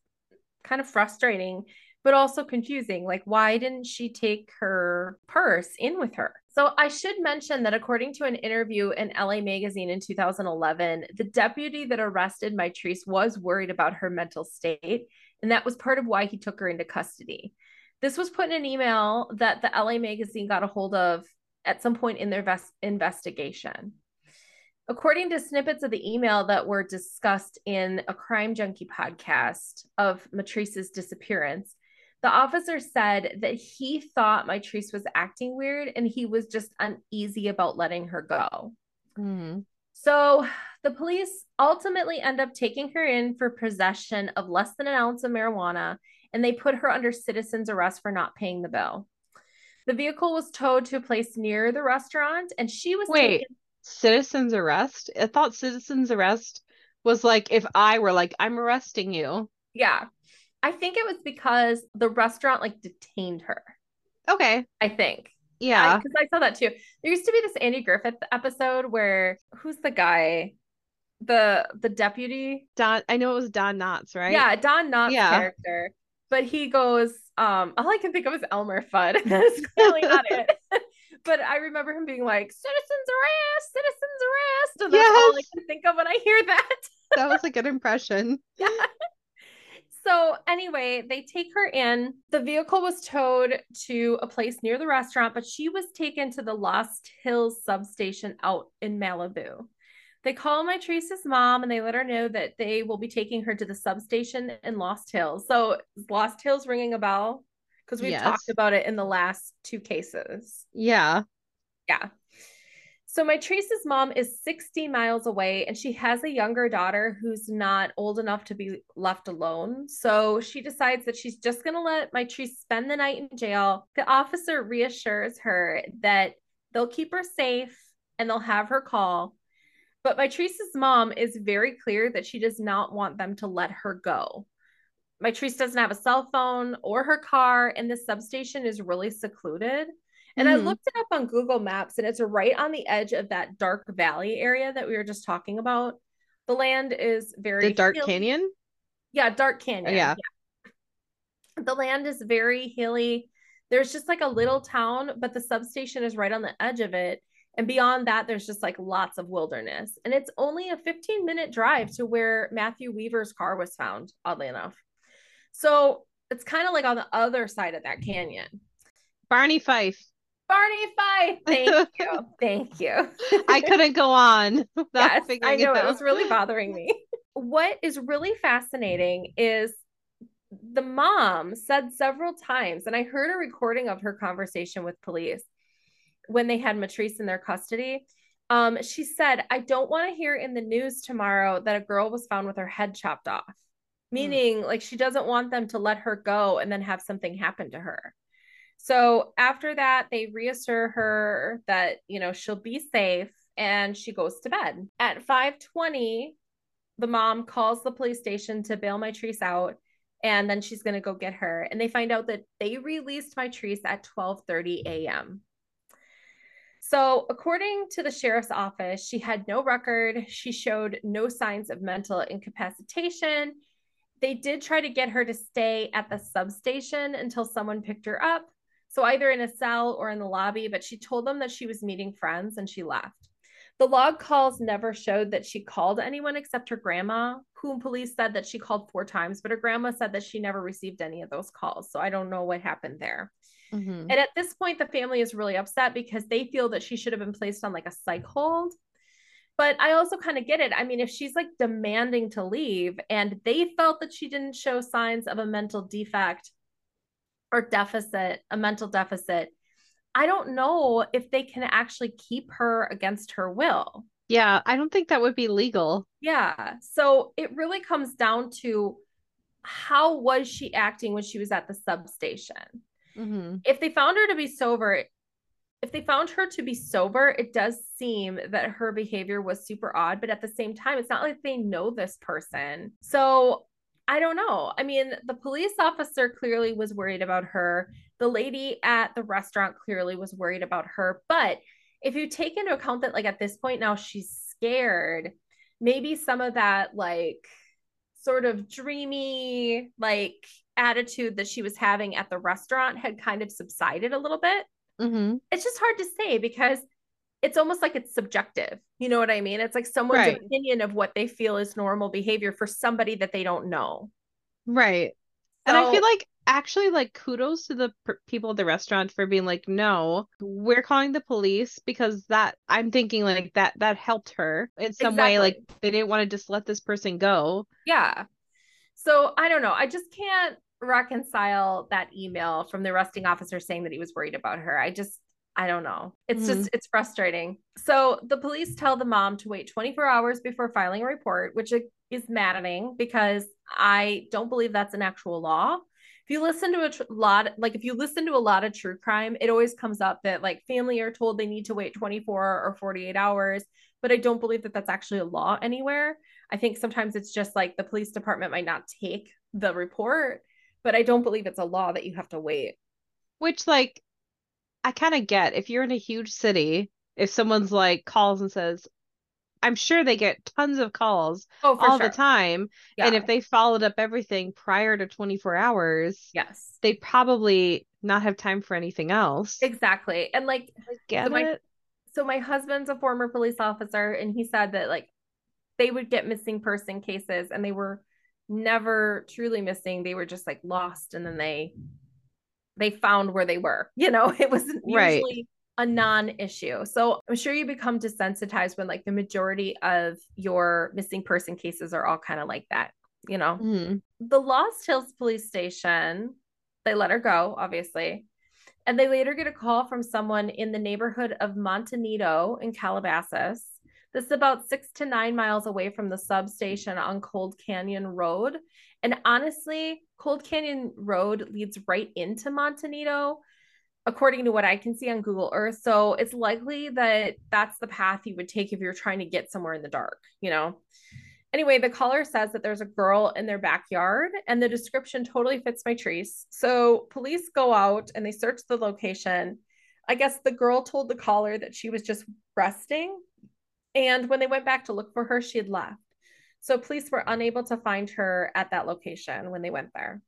kind of frustrating, but also confusing. Like, why didn't she take her purse in with her? So I should mention that according to an interview in LA Magazine in 2011, the deputy that arrested Mitrice was worried about her mental state, and that was part of why he took her into custody. This was put in an email that the LA Magazine got a hold of at some point in their ves- investigation. According to snippets of the email that were discussed in a crime junkie podcast of Mitrice's disappearance, the officer said that he thought Mitrice was acting weird and he was just uneasy about letting her go. Mhm. So the police ultimately end up taking her in for possession of less than an ounce of marijuana and they put her under citizen's arrest for not paying the bill. The vehicle was towed to a place near the restaurant and she was Wait, taken citizen's arrest? I thought citizen's arrest was like if I were like, I'm arresting you. Yeah. I think it was because the restaurant like detained her. Okay. I think. Yeah. Because I, saw that too. There used to be this Andy Griffith episode where who's the guy? The the deputy? Don, I know it was Don Knotts, right? Yeah, Don Knotts Yeah. character. But he goes, um, all I can think of is Elmer Fudd. That's clearly not it. but I remember him being like, citizens arrest, citizens arrest. And that's all I can think of when I hear that. That was a good impression. Yeah. So anyway, they take her in. The vehicle was towed to a place near the restaurant, but she was taken to the Lost Hills substation out in Malibu. They call Mitrice's mom and they let her know that they will be taking her to the substation in Lost Hills. So Lost Hills ringing a bell? Because we've Yes. talked about it in the last two cases. Yeah. Yeah. So Mitrice's mom is 60 miles away and she has a younger daughter who's not old enough to be left alone. So she decides that she's just going to let Mitrice spend the night in jail. The officer reassures her that they'll keep her safe and they'll have her call. But Mitrice's mom is very clear that she does not want them to let her go. Mitrice doesn't have a cell phone or her car, and the substation is really secluded. And I Mhm. looked it up on Google Maps, and it's right on the edge of that dark valley area that we were just talking about. The land is very The Dark hilly- Canyon? Yeah, Dark Canyon. yeah. The land is very hilly. There's just like a little town, but the substation is right on the edge of it. And beyond that, there's just like lots of wilderness. And it's only a 15 minute drive to where Matthew Weaver's car was found, oddly enough. So it's kind of like on the other side of that canyon. Barney Fife. Barney Fife. Thank you. Thank you. I couldn't go on yes, I know it it was really bothering me. what is really fascinating is the mom said several times, and I heard a recording of her conversation with police when they had Mitrice in their custody. Um, she said, I don't want to hear in the news tomorrow that a girl was found with her head chopped off, Mm. meaning like she doesn't want them to let her go and then have something happen to her. So after that, they reassure her that, you know, she'll be safe and she goes to bed. At 520, the mom calls the police station to bail Mitrice out and then she's going to go get her and they find out that they released Mitrice at 12:30 a.m. So, according to the sheriff's office, she had no record. She showed no signs of mental incapacitation. They did try to get her to stay at the substation until someone picked her up. So, either in a cell or in the lobby, but she told them that she was meeting friends and she left. The log calls never showed that she called anyone except her grandma, whom police said that she called four times, but her grandma said that she never received any of those calls. So, I don't know what happened there. Mhm. And at this point, the family is really upset because they feel that she should have been placed on like a psych hold. But I also kind of get it. I mean, if she's like demanding to leave and they felt that she didn't show signs of a mental defect or deficit, a mental deficit, I don't know if they can actually keep her against her will. Yeah, I don't think that would be legal. Yeah. So it really comes down to how was she acting when she was at the substation? Mm-hmm. If they found her to be sober, if they found her to be sober, it does seem that her behavior was super odd, but at the same time, it's not like they know this person. So I don't know. I mean, the police officer clearly was worried about her. The lady at the restaurant clearly was worried about her. But if you take into account that, like, at this point now she's scared, maybe some of that, like, sort of dreamy, like, attitude that she was having at the restaurant had kind of subsided a little bit. Mm-hmm. It's just hard to say because it's almost like it's subjective. You know what I mean? It's like someone's Right. opinion of what they feel is normal behavior for somebody that they don't know. Right. And I feel like actually like kudos to the per- people at the restaurant for being like, no, we're calling the police because that I'm thinking like that that helped her in some way. Like they didn't want to just let this person go. Yeah. So I don't know. I just can't reconcile that email from the arresting officer saying that he was worried about her. I just, I don't know. It's just, mm-hmm. it's frustrating. So the police tell the mom to wait 24 hours before filing a report, which is maddening because I don't believe that's an actual law. If you listen to a tr- lot, like if you listen to a lot of true crime, it always comes up that like family are told they need to wait 24 or 48 hours. But I don't believe that that's actually a law anywhere. I think sometimes it's just like the police department might not take the report, but I don't believe it's a law that you have to wait. Which like I kind of get if you're in a huge city, if someone's like calls and says, I'm sure they get tons of calls Oh, all sure. the time. Yeah. And if they followed up everything prior to 24 hours, yes, they'd probably not have time for anything else. exactly. And like, get my- it. so my husband's a former police officer, and he said that like they would get missing person cases and they were never truly missing. They were just like lost, and then they they found where they were. You know, it was Right. usually a non-issue. So I'm sure you become desensitized when like the majority of your missing person cases are all kind of like that. You know, Mhm. the Lost Hills police station, they let her go, obviously. And they later get a call from someone in the neighborhood of Monte Nido in Calabasas. This is about six to nine miles away from the substation on Cold Canyon Road. And honestly, Cold Canyon Road leads right into Monte Nido, according to what I can see on Google Earth. So it's likely that that's the path you would take if you're trying to get somewhere in the dark, you know? Anyway, the caller says that there's a girl in their backyard, and the description totally fits Mitrice. So police go out and they search the location. I guess the girl told the caller that she was just resting. And when they went back to look for her, she had left. So police were unable to find her at that location when they went there.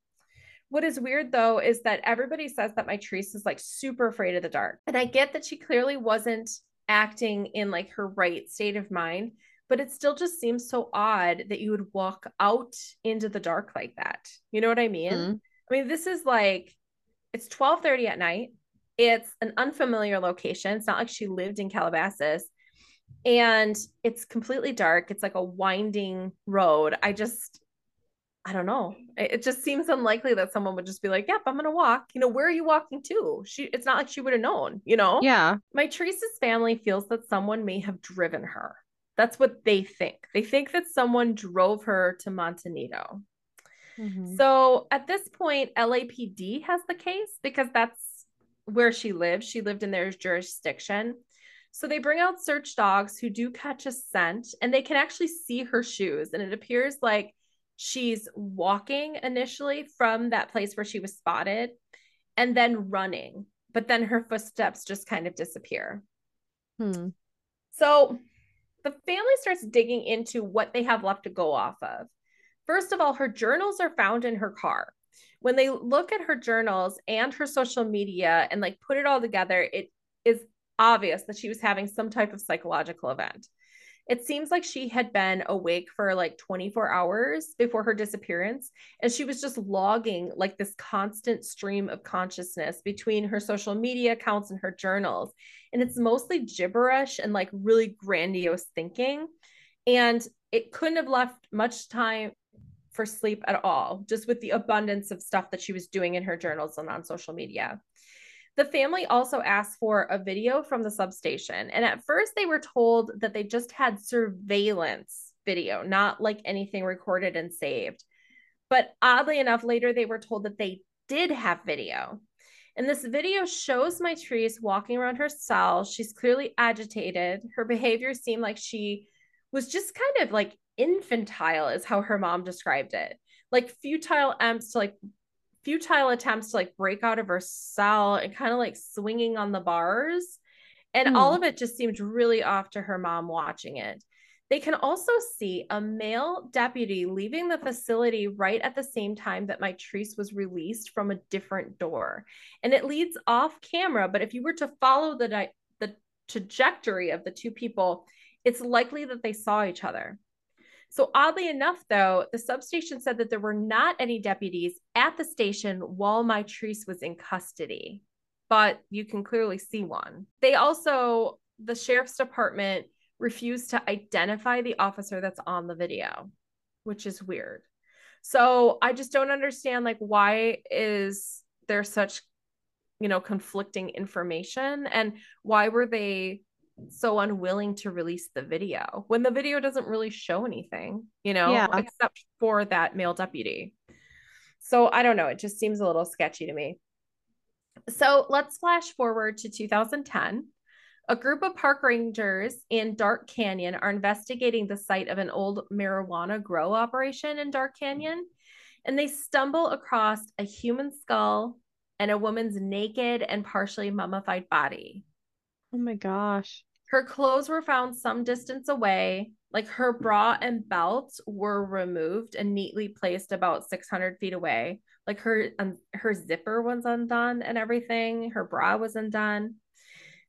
What is weird though is that everybody says that my is like super afraid of the dark. And I get that she clearly wasn't acting in like her right state of mind, but it still just seems so odd that you would walk out into the dark like that. You know what I mean? Mhm. I mean, this is like it's 12:30 at night. It's an unfamiliar location. It's not like she lived in Calabasas. And it's completely dark. It's like a winding road. I just I don't know. It, just seems unlikely that someone would just be like, "Yep, I'm going to walk." You know, where are you walking to? She it's not like she would have known, you know? Yeah. Mitrice's family feels that someone may have driven her. That's what they think. They think that someone drove her to Monte Nido. Mhm. So at this point, LAPD has the case because that's where she lived. She lived in their jurisdiction. So they bring out search dogs who do catch a scent and they can actually see her shoes. And it appears like she's walking initially from that place where she was spotted and then running, but then her footsteps just kind of disappear. Hmm. So the family starts digging into what they have left to go off of. First of all, her journals are found in her car. When they look at her journals and her social media and like put it all together, it is obvious that she was having some type of psychological event. It seems like she had been awake for like 24 hours before her disappearance, and she was just logging like this constant stream of consciousness between her social media accounts and her journals. And it's mostly gibberish and like really grandiose thinking. And it couldn't have left much time for sleep at all, just with the abundance of stuff that she was doing in her journals and on social media. The family also asked for a video from the substation. And at first, they were told that they just had surveillance video, not like anything recorded and saved. But oddly enough, later they were told that they did have video. And this video shows Mitrice walking around her cell. She's clearly agitated. Her behavior seemed like she was just kind of like infantile, is how her mom described it. Like futile attempts to like futile attempts to like break out of her cell and kind of like swinging on the bars. And hmm. all of it just seemed really off to her mom watching it. They can also see a male deputy leaving the facility right at the same time that Mitrice was released from a different door. And it leads off camera, but if you were to follow the, the trajectory of the two people, it's likely that they saw each other. So, oddly enough, though, the substation said that there were not any deputies at the station while Mitrice was in custody, but you can clearly see one. They also, the sheriff's department refused to identify the officer that's on the video, which is weird. So I just don't understand like why is there such you know conflicting information and why were they so unwilling to release the video when the video doesn't really show anything, you know, yeah. except for that male deputy. So I don't know, it just seems a little sketchy to me. So let's flash forward to 2010. A group of park rangers in Dark Canyon are investigating the site of an old marijuana grow operation in Dark Canyon, and they stumble across a human skull and a woman's naked and partially mummified body. Oh my gosh. Her clothes were found some distance away. Like her bra and belt were removed and neatly placed about 600 feet away. Like her um, her zipper was undone and everything. Her bra was undone.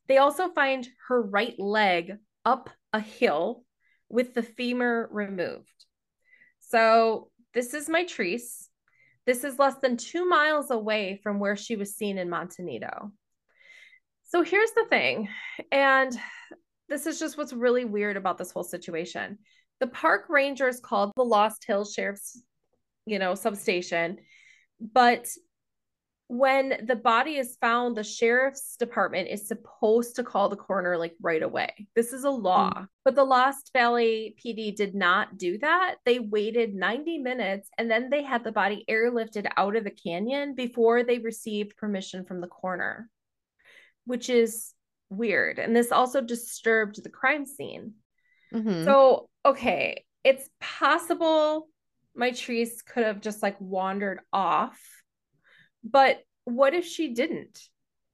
They also find her right leg up a hill with the femur removed. So this is Mitrice. This is less than two miles away from where she was seen in Monte Nido. So here's the thing, and this is just what's really weird about this whole situation. The park rangers called the Lost Hills Sheriff's, you know, substation, but when the body is found, the sheriff's department is supposed to call the coroner like right away. This is a law. Mm. But the Lost Valley PD did not do that. They waited 90 minutes and then they had the body airlifted out of the canyon before they received permission from the coroner, which is weird. And this also disturbed the crime scene. Mm-hmm. So, okay, it's possible Mitrice could have just like wandered off but what if she didn't?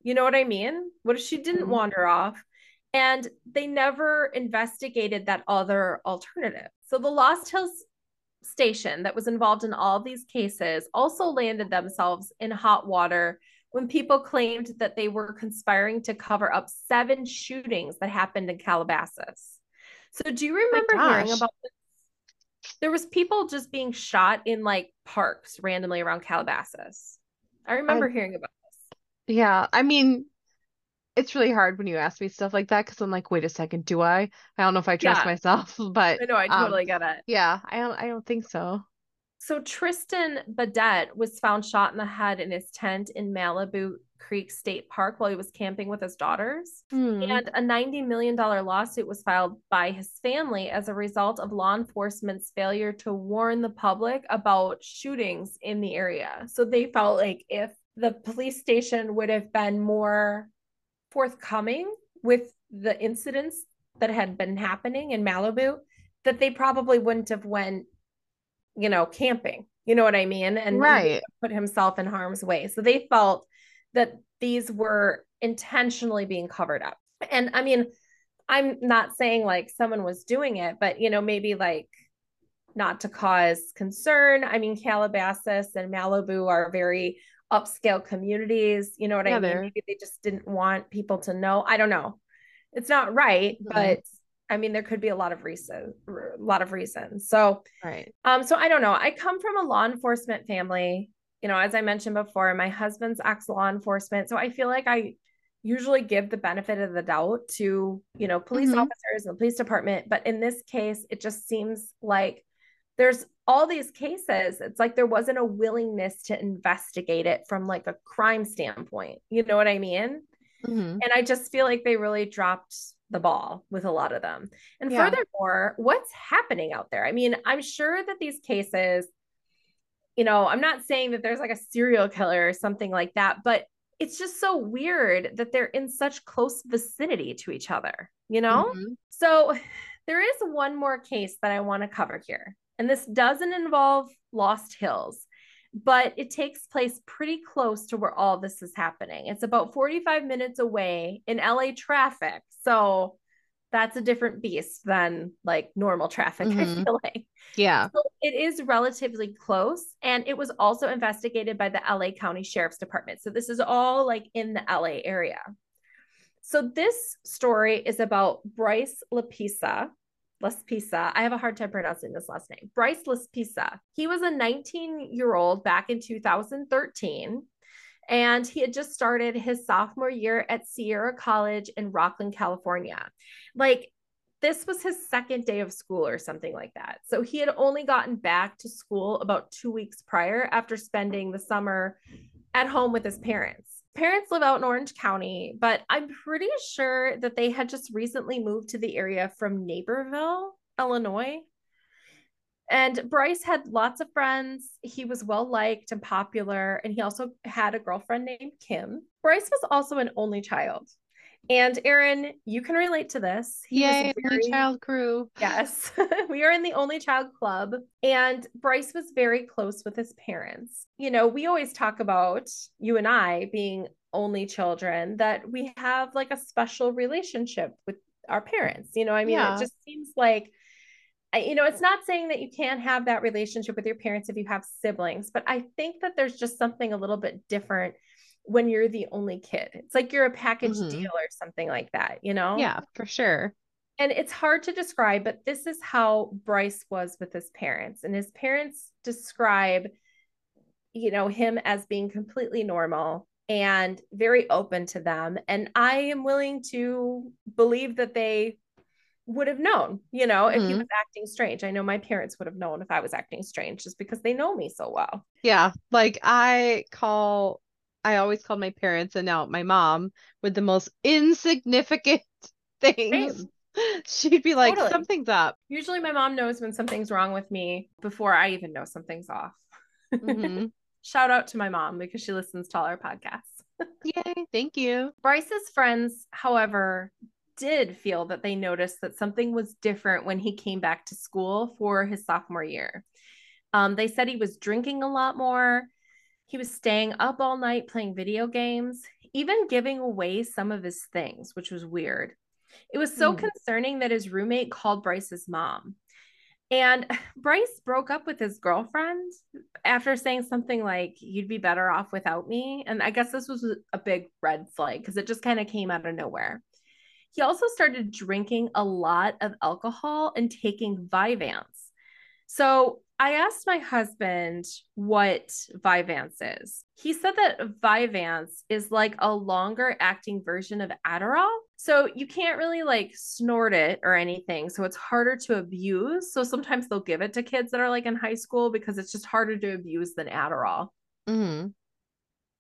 You know what I mean? What if she didn't mm-hmm. wander off? And they never investigated that other alternative. So the Lost Hills station that was involved in all these cases also landed themselves in hot water when people claimed that they were conspiring to cover up seven shootings that happened in Calabasas. So do you remember hearing about this? There was people just being shot in like parks randomly around Calabasas. I remember I, hearing about this. Yeah, I mean, it's really hard when you ask me stuff like that because I'm like, wait a second, do I? I don't know if I trust yeah. myself, but I know I totally um, get it. Yeah, I don't. I don't think so. So Tristan Beaudette was found shot in the head in his tent in Malibu Creek State Park while he was camping with his daughters. Hmm. And a $90 million lawsuit was filed by his family as a result of law enforcement's failure to warn the public about shootings in the area. So they felt like if the police station would have been more forthcoming with the incidents that had been happening in Malibu, that they probably wouldn't have went you know, camping. You know what I mean? And right. put himself in harm's way. So they felt that these were intentionally being covered up. And I mean, I'm not saying like someone was doing it, but you know, maybe like not to cause concern. I mean, Calabasas and Malibu are very upscale communities. You know what yeah, I mean? Maybe they just didn't want people to know. I don't know. It's not right, mm-hmm. but I mean, there could be a lot of reasons, a lot of reasons. So, right. Um, so I don't know. I come from a law enforcement family. You know, as I mentioned before, my husband's ex law enforcement. So I feel like I usually give the benefit of the doubt to, you know, police mm-hmm. officers and the police department. But in this case, it just seems like there's all these cases. It's like there wasn't a willingness to investigate it from like a crime standpoint. You know what I mean? Mm-hmm. And I just feel like they really dropped the ball with a lot of them. And yeah. furthermore, what's happening out there? I mean, I'm sure that these cases, you know, I'm not saying that there's like a serial killer or something like that, but it's just so weird that they're in such close vicinity to each other, you know? Mm-hmm. So there is one more case that I want to cover here. And this doesn't involve Lost Hills, but it takes place pretty close to where all this is happening. It's about 45 minutes away in LA traffic. So that's a different beast than like normal traffic, mm-hmm. I feel like. Yeah. So it is relatively close. And it was also investigated by the LA County Sheriff's Department. So this is all like in the LA area. So this story is about Bryce Laspisa. Laspisa. I have a hard time pronouncing this last name. Bryce Laspisa. He was a 19 year old back in 2013 and he had just started his sophomore year at Sierra College in Rocklin, California. Like, this was his second day of school or something like that. So he had only gotten back to school about two weeks prior after spending the summer at home with his parents. Parents live out in Orange County, but I'm pretty sure that they had just recently moved to the area from Naperville, Illinois. And Bryce had lots of friends. He was well liked and popular. And he also had a girlfriend named Kim. Bryce was also an only child. And Erin, you can relate to this. He Yay, very, only child crew. Yes. we are in the only child club. And Bryce was very close with his parents. You know, we always talk about you and I being only children, that we have like a special relationship with our parents. You know, I mean, yeah. it just seems like you know, it's not saying that you can't have that relationship with your parents if you have siblings, but I think that there's just something a little bit different when you're the only kid. It's like you're a package mm-hmm. deal or something like that, you know? Yeah, for sure. And it's hard to describe, but this is how Bryce was with his parents. And his parents describe, you know, him as being completely normal and very open to them. And I am willing to believe that they would have known, you know, mm-hmm. if he mm-hmm. was acting strange. I know my parents would have known if I was acting strange just because they know me so well. Yeah. Like I call, I always called my parents and now my mom with the most insignificant things. Same. She'd be like, totally. something's up. Usually my mom knows when something's wrong with me before I even know something's off. Mm-hmm. Shout out to my mom because she listens to all our podcasts. Yay. Thank you. Bryce's friends, however, did feel that they noticed that something was different when he came back to school for his sophomore year. Um, they said he was drinking a lot more. He was staying up all night playing video games, even giving away some of his things, which was weird. It was so mm. concerning that his roommate called Bryce's mom. And Bryce broke up with his girlfriend after saying something like, You'd be better off without me. And I guess this was a big red flag because it just kind of came out of nowhere. He also started drinking a lot of alcohol and taking Vyvanse. So I asked my husband what Vyvanse is. He said that Vyvanse is like a longer acting version of Adderall. So you can't really like snort it or anything. So it's harder to abuse. So sometimes they'll give it to kids that are like in high school because it's just harder to abuse than Adderall. Mm-hmm.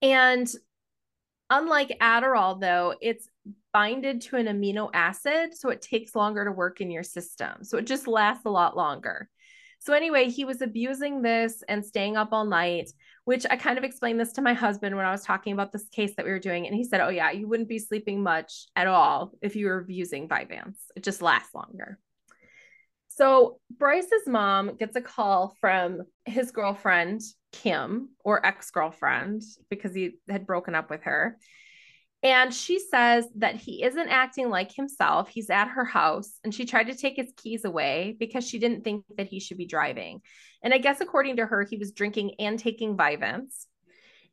And unlike Adderall, though, it's binded to an amino acid. So it takes longer to work in your system. So it just lasts a lot longer. So, anyway, he was abusing this and staying up all night, which I kind of explained this to my husband when I was talking about this case that we were doing. And he said, Oh, yeah, you wouldn't be sleeping much at all if you were abusing Vyvanse. It just lasts longer. So, Bryce's mom gets a call from his girlfriend, Kim, or ex girlfriend, because he had broken up with her. And she says that he isn't acting like himself. He's at her house and she tried to take his keys away because she didn't think that he should be driving. And I guess according to her, he was drinking and taking Vyvanse.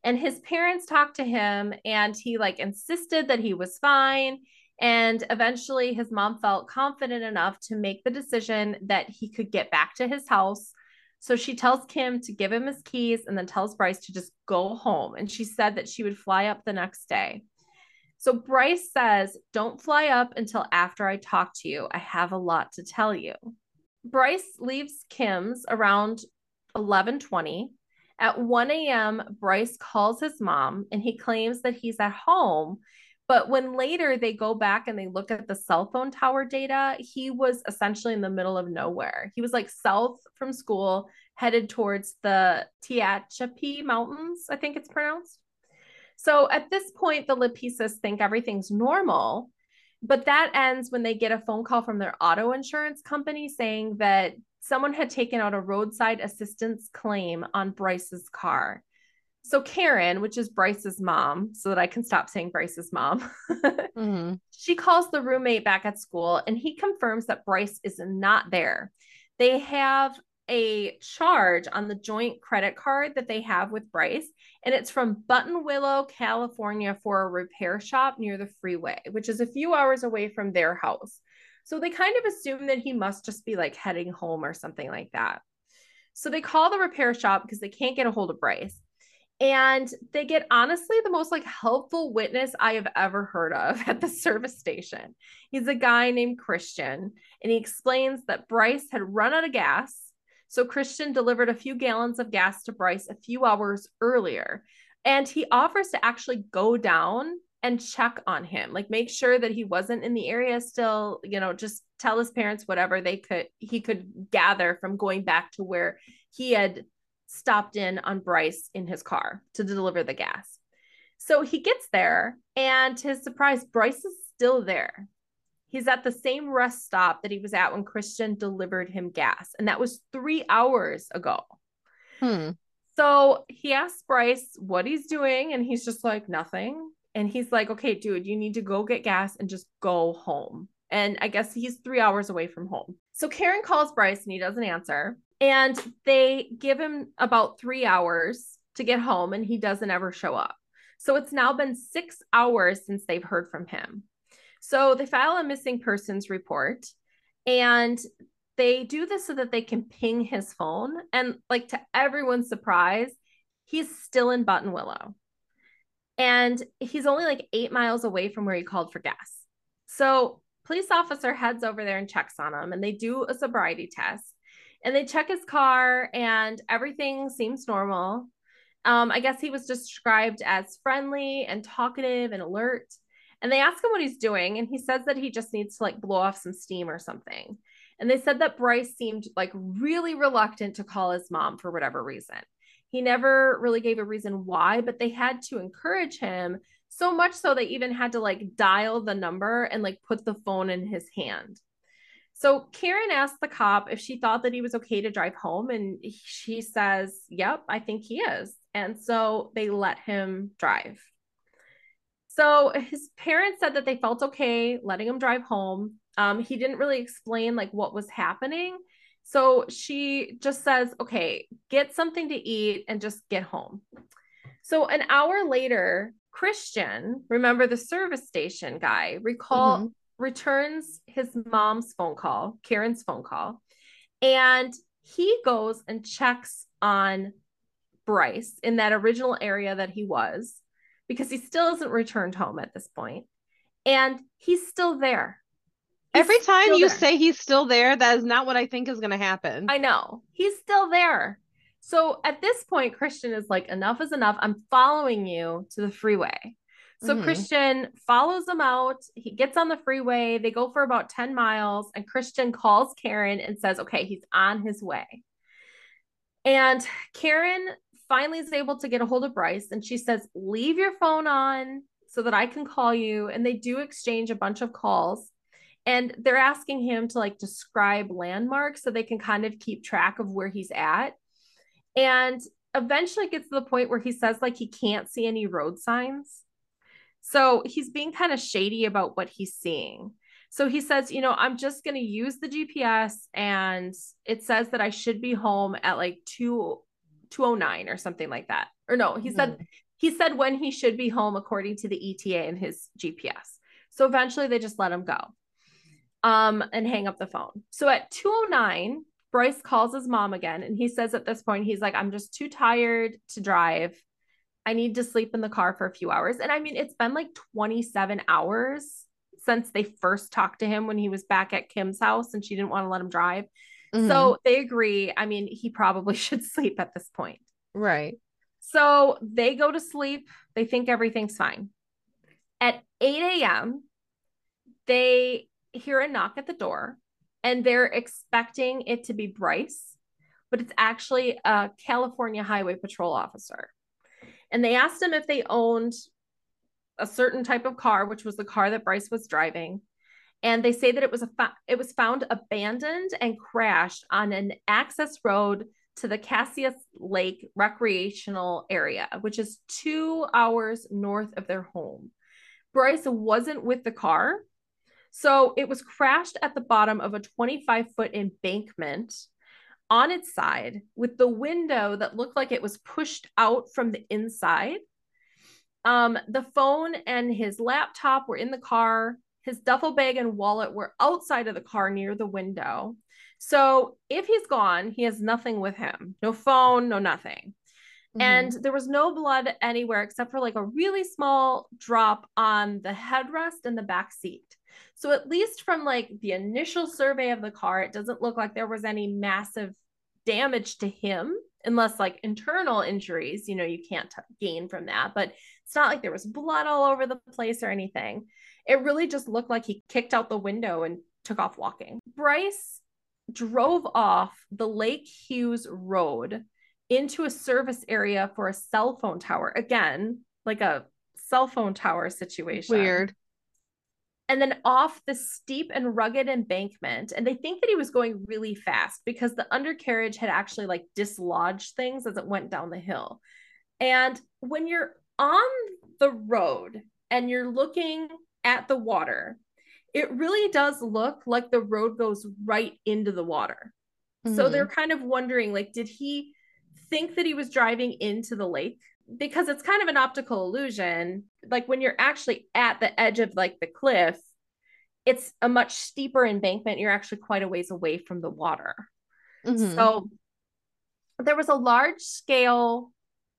And his parents talked to him and he like insisted that he was fine. And eventually his mom felt confident enough to make the decision that he could get back to his house. So she tells Kim to give him his keys and then tells Bryce to just go home. And she said that she would fly up the next day. So Bryce says, Don't fly up until after I talk to you. I have a lot to tell you. Bryce leaves Kim's around 11:20. At 1 a.m., Bryce calls his mom and he claims that he's at home. But when later they go back and they look at the cell phone tower data, he was essentially in the middle of nowhere. He was like south from school, headed towards the Tehachapi Mountains, I think it's pronounced. So at this point, the Lapisas think everything's normal, but that ends when they get a phone call from their auto insurance company saying that someone had taken out a roadside assistance claim on Bryce's car. So Karen, which is Bryce's mom, so that I can stop saying Bryce's mom, mm-hmm. she calls the roommate back at school and he confirms that Bryce is not there. They have a charge on the joint credit card that they have with Bryce, and it's from Buttonwillow, California for a repair shop near the freeway, which is a few hours away from their house. So they kind of assume that he must just be like heading home or something like that. So they call the repair shop because they can't get a hold of Bryce. And they get honestly the most like helpful witness I have ever heard of at the service station. He's a guy named Christian, and he explains that Bryce had run out of gas so Christian delivered a few gallons of gas to Bryce a few hours earlier. And he offers to actually go down and check on him, like make sure that he wasn't in the area still, you know, just tell his parents whatever they could he could gather from going back to where he had stopped in on Bryce in his car to deliver the gas. So he gets there and to his surprise Bryce is still there. He's at the same rest stop that he was at when Christian delivered him gas, and that was three hours ago. Hmm. So he asks Bryce what he's doing, and he's just like, nothing. And he's like, okay, dude, you need to go get gas and just go home. And I guess he's three hours away from home. So Karen calls Bryce and he doesn't answer. And they give him about three hours to get home, and he doesn't ever show up. So it's now been six hours since they've heard from him. So they file a missing persons report and they do this so that they can ping his phone. And like to everyone's surprise, he's still in Buttonwillow. And he's only like eight miles away from where he called for gas. So police officer heads over there and checks on him and they do a sobriety test and they check his car and everything seems normal. Um, I guess he was described as friendly and talkative and alert. And they ask him what he's doing, and he says that he just needs to like blow off some steam or something. And they said that Bryce seemed like really reluctant to call his mom for whatever reason. He never really gave a reason why, but they had to encourage him so much so they even had to like dial the number and like put the phone in his hand. So Karen asked the cop if she thought that he was okay to drive home, and she says, Yep, I think he is. And so they let him drive. So his parents said that they felt okay letting him drive home. Um, he didn't really explain like what was happening. So she just says, okay, get something to eat and just get home. So an hour later, Christian, remember the service station guy, recall mm-hmm. returns his mom's phone call, Karen's phone call, and he goes and checks on Bryce in that original area that he was because he still hasn't returned home at this point, and he's still there. He's Every time you there. say he's still there, that is not what I think is going to happen. I know. He's still there. So at this point, Christian is like, enough is enough. I'm following you to the freeway. So mm-hmm. Christian follows him out. He gets on the freeway. They go for about 10 miles, and Christian calls Karen and says, okay, he's on his way. And Karen finally is able to get a hold of Bryce and she says, Leave your phone on so that I can call you. And they do exchange a bunch of calls. And they're asking him to like describe landmarks so they can kind of keep track of where he's at. And eventually gets to the point where he says like he can't see any road signs. So he's being kind of shady about what he's seeing. So he says, you know, I'm just going to use the GPS and it says that I should be home at like 2 209 or something like that. Or no, he mm-hmm. said he said when he should be home according to the ETA and his GPS. So eventually they just let him go. Um and hang up the phone. So at 209, Bryce calls his mom again and he says at this point he's like I'm just too tired to drive. I need to sleep in the car for a few hours. And I mean it's been like 27 hours since they first talked to him when he was back at Kim's house and she didn't want to let him drive. Mm-hmm. So they agree. I mean, he probably should sleep at this point. Right. So they go to sleep. They think everything's fine. At 8 a.m., they hear a knock at the door and they're expecting it to be Bryce, but it's actually a California Highway Patrol officer. and they asked him if they owned a certain type of car, which was the car that Bryce was driving. And they say that it was a it was found abandoned and crashed on an access road to the Castaic Lake recreational area, which is two hours north of their home. Bryce wasn't with the car. So it was crashed at the bottom of a 25 foot embankment on its side with the window that looked like it was pushed out from the inside. Um, the phone and his laptop were in the car. His duffel bag and wallet were outside of the car near the window. So if he's gone, he has nothing with him no phone, no nothing. Mm-hmm. And there was no blood anywhere except for like a really small drop on the headrest and the back seat. So at least from like the initial survey of the car, it doesn't look like there was any massive damage to him unless like internal injuries, you know, you can't t- gain from that, but it's not like there was blood all over the place or anything. It really just looked like he kicked out the window and took off walking. Bryce drove off the Lake Hughes Road into a service area for a cell phone tower. Again, like a cell phone tower situation. Weird. And then off the steep and rugged embankment. And they think that he was going really fast because the undercarriage had actually like dislodged things as it went down the hill. And when you're on the road and you're looking at the water, it really does look like the road goes right into the water. Mm-hmm. So they're kind of wondering like, did he think that he was driving into the lake? Because it's kind of an optical illusion. Like when you're actually at the edge of like the cliff, it's a much steeper embankment. You're actually quite a ways away from the water. Mm-hmm. So there was a large scale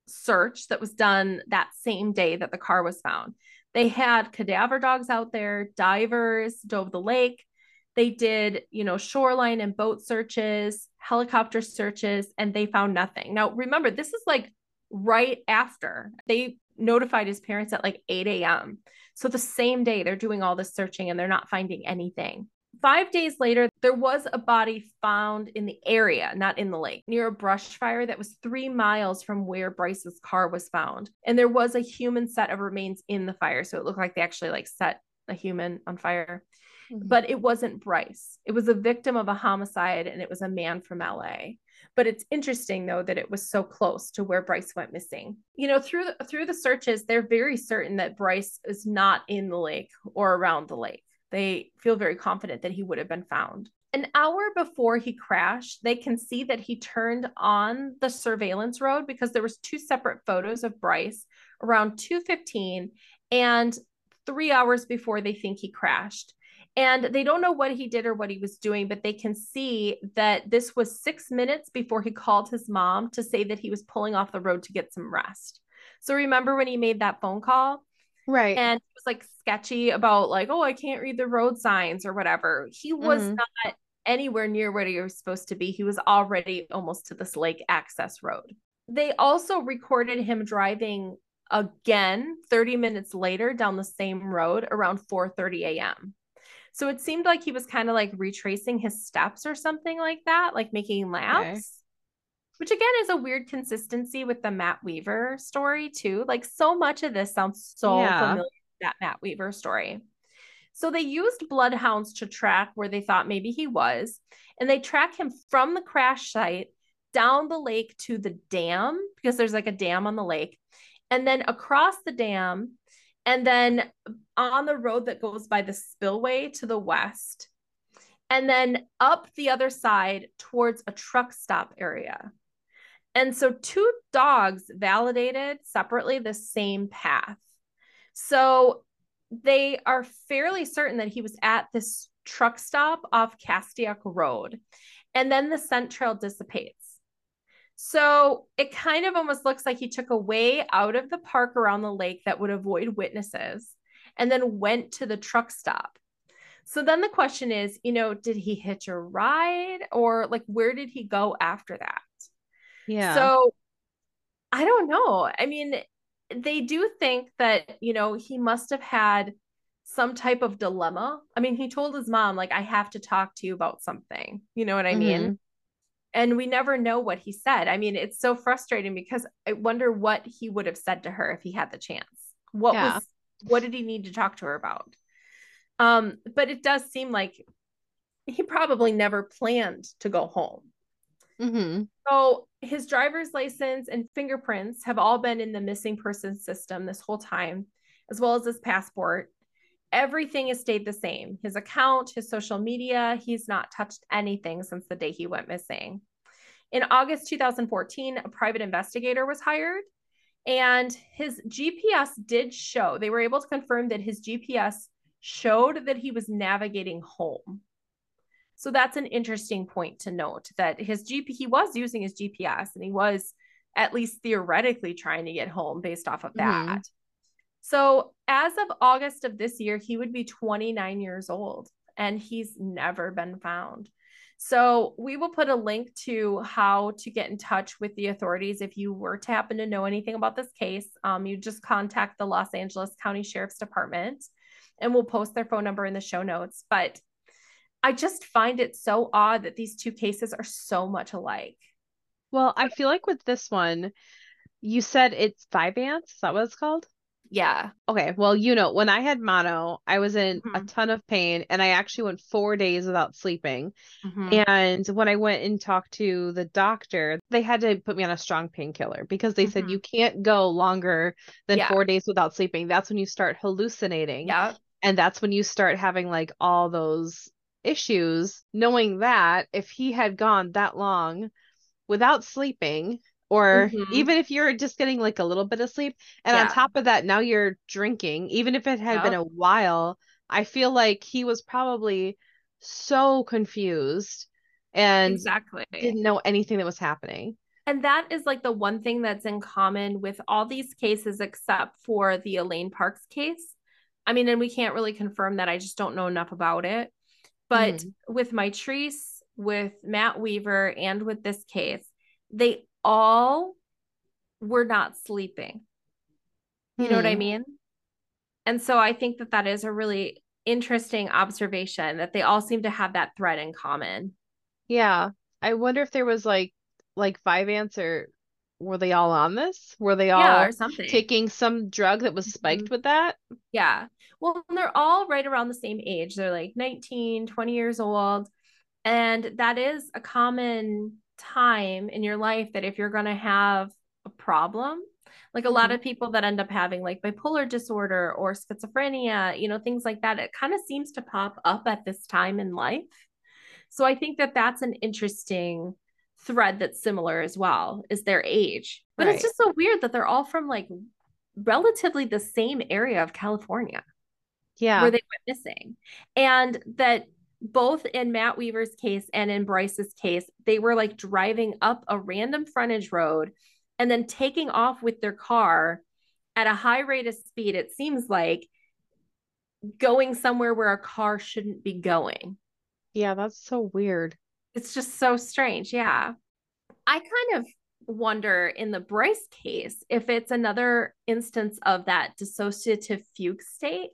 search that was done that same day that the car was found. They had cadaver dogs out there, divers dove the lake. They did, you know, shoreline and boat searches, helicopter searches, and they found nothing. Now, remember, this is like right after they notified his parents at like 8 a.m. So the same day they're doing all this searching and they're not finding anything. Five days later, there was a body found in the area, not in the lake, near a brush fire that was three miles from where Bryce's car was found. And there was a human set of remains in the fire. So it looked like they actually like set a human on fire. Mm-hmm. But it wasn't Bryce. It was a victim of a homicide and it was a man from LA. But it's interesting though that it was so close to where Bryce went missing. You know, through the, through the searches, they're very certain that Bryce is not in the lake or around the lake. They feel very confident that he would have been found. An hour before he crashed, they can see that he turned on the surveillance road because there was two separate photos of Bryce around 2:15 and 3 hours before they think he crashed. And they don't know what he did or what he was doing, but they can see that this was six minutes before he called his mom to say that he was pulling off the road to get some rest. So remember when he made that phone call? Right. And it was like sketchy about like, oh, I can't read the road signs or whatever. He was mm-hmm. not anywhere near where he was supposed to be. He was already almost to this lake access road. They also recorded him driving again 30 minutes later down the same road around 4:30 a.m. So it seemed like he was kind of like retracing his steps or something like that, like making laps. Okay which again is a weird consistency with the Matt Weaver story too. Like so much of this sounds so yeah. familiar that Matt Weaver story. So they used bloodhounds to track where they thought maybe he was, and they track him from the crash site down the lake to the dam because there's like a dam on the lake, and then across the dam, and then on the road that goes by the spillway to the west, and then up the other side towards a truck stop area. And so two dogs validated separately the same path. So they are fairly certain that he was at this truck stop off Castaic Road. And then the scent trail dissipates. So it kind of almost looks like he took a way out of the park around the lake that would avoid witnesses and then went to the truck stop. So then the question is, you know, did he hitch a ride or like where did he go after that? Yeah. So I don't know. I mean, they do think that, you know, he must have had some type of dilemma. I mean, he told his mom, like, I have to talk to you about something. You know what I mm-hmm. mean? And we never know what he said. I mean, it's so frustrating because I wonder what he would have said to her if he had the chance. What yeah. was what did he need to talk to her about? Um, but it does seem like he probably never planned to go home. Mm-hmm. So his driver's license and fingerprints have all been in the missing person system this whole time, as well as his passport. Everything has stayed the same. His account, his social media, he's not touched anything since the day he went missing. In August 2014, a private investigator was hired, and his GPS did show, they were able to confirm that his GPS showed that he was navigating home. So that's an interesting point to note that his GP he was using his GPS and he was at least theoretically trying to get home based off of that. Mm-hmm. So as of August of this year, he would be 29 years old and he's never been found. So we will put a link to how to get in touch with the authorities if you were to happen to know anything about this case. Um, you just contact the Los Angeles County Sheriff's Department and we'll post their phone number in the show notes. But I just find it so odd that these two cases are so much alike. Well, I feel like with this one, you said it's Vyvanse. Is that what it's called? Yeah. Okay. Well, you know, when I had mono, I was in mm-hmm. a ton of pain and I actually went four days without sleeping. Mm-hmm. And when I went and talked to the doctor, they had to put me on a strong painkiller because they mm-hmm. said you can't go longer than yeah. four days without sleeping. That's when you start hallucinating. Yeah. And that's when you start having like all those issues, knowing that if he had gone that long without sleeping, or mm-hmm. even if you're just getting like a little bit of sleep, and yeah. on top of that, now you're drinking, even if it had yep. been a while, I feel like he was probably so confused and exactly didn't know anything that was happening. And that is like the one thing that's in common with all these cases, except for the Elaine Parks case. I mean, and we can't really confirm that. I just don't know enough about it. But mm-hmm. with Mitrice, with Matt Weaver, and with this case, they all were not sleeping. You mm-hmm. know what I hmm. mean? And so I think that that is a really interesting observation that they all seem to have that thread in common. Yeah. I wonder if there was like like Vyvanse or were they all on this? Were they all yeah, or something. taking some drug that was spiked mm-hmm. with that? Yeah. Well, they're all right around the same age. They're like 19, 20 years old. And that is a common time in your life that if you're going to have a problem, like a mm-hmm. lot of people that end up having like bipolar disorder or schizophrenia, you know, things like that, it kind of seems to pop up at this time in life. So I think that that's an interesting thread that's similar as well is their age. But right. it's just so weird that they're all from like relatively the same area of California. Yeah. Where they went missing. And that both in Matt Weaver's case and in Bryce's case, they were like driving up a random frontage road and then taking off with their car at a high rate of speed. It seems like going somewhere where a car shouldn't be going. Yeah, that's so weird. It's just so strange. Yeah. I kind of wonder in the Bryce case if it's another instance of that dissociative fugue state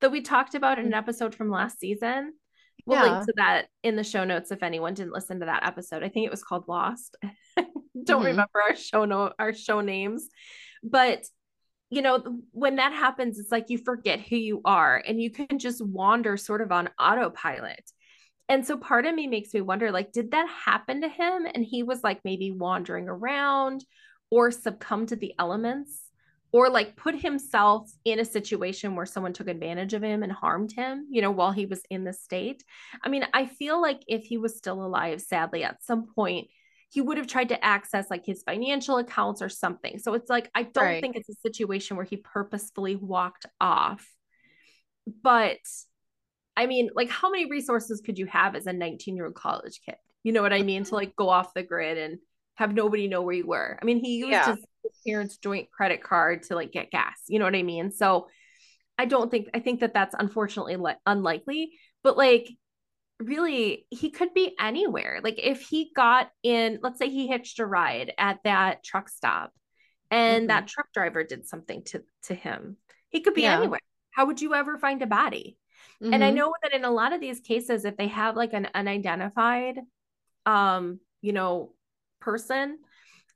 that we talked about in an mm. episode from last season. We'll yeah. link to that in the show notes if anyone didn't listen to that episode. I think it was called Lost. Don't mm-hmm. remember our show no our show names. But you know, when that happens, it's like you forget who you are and you can just wander sort of on autopilot. And so part of me makes me wonder like, did that happen to him? And he was like maybe wandering around or succumb to the elements or like put himself in a situation where someone took advantage of him and harmed him, you know, while he was in the state. I mean, I feel like if he was still alive, sadly, at some point, he would have tried to access like his financial accounts or something. So it's like, I don't right. think it's a situation where he purposefully walked off. But I mean, like, how many resources could you have as a 19 year old college kid? You know what I mean? To mm-hmm. like go off the grid and have nobody know where you were. I mean, he used yeah. his parents' joint credit card to like get gas. You know what I mean? So I don't think, I think that that's unfortunately le- unlikely, but like, really, he could be anywhere. Like, if he got in, let's say he hitched a ride at that truck stop and mm-hmm. that truck driver did something to, to him, he could be yeah. anywhere. How would you ever find a body? Mm-hmm. And I mm-hmm. know that in a lot of these cases, if they have like an unidentified um you know, person,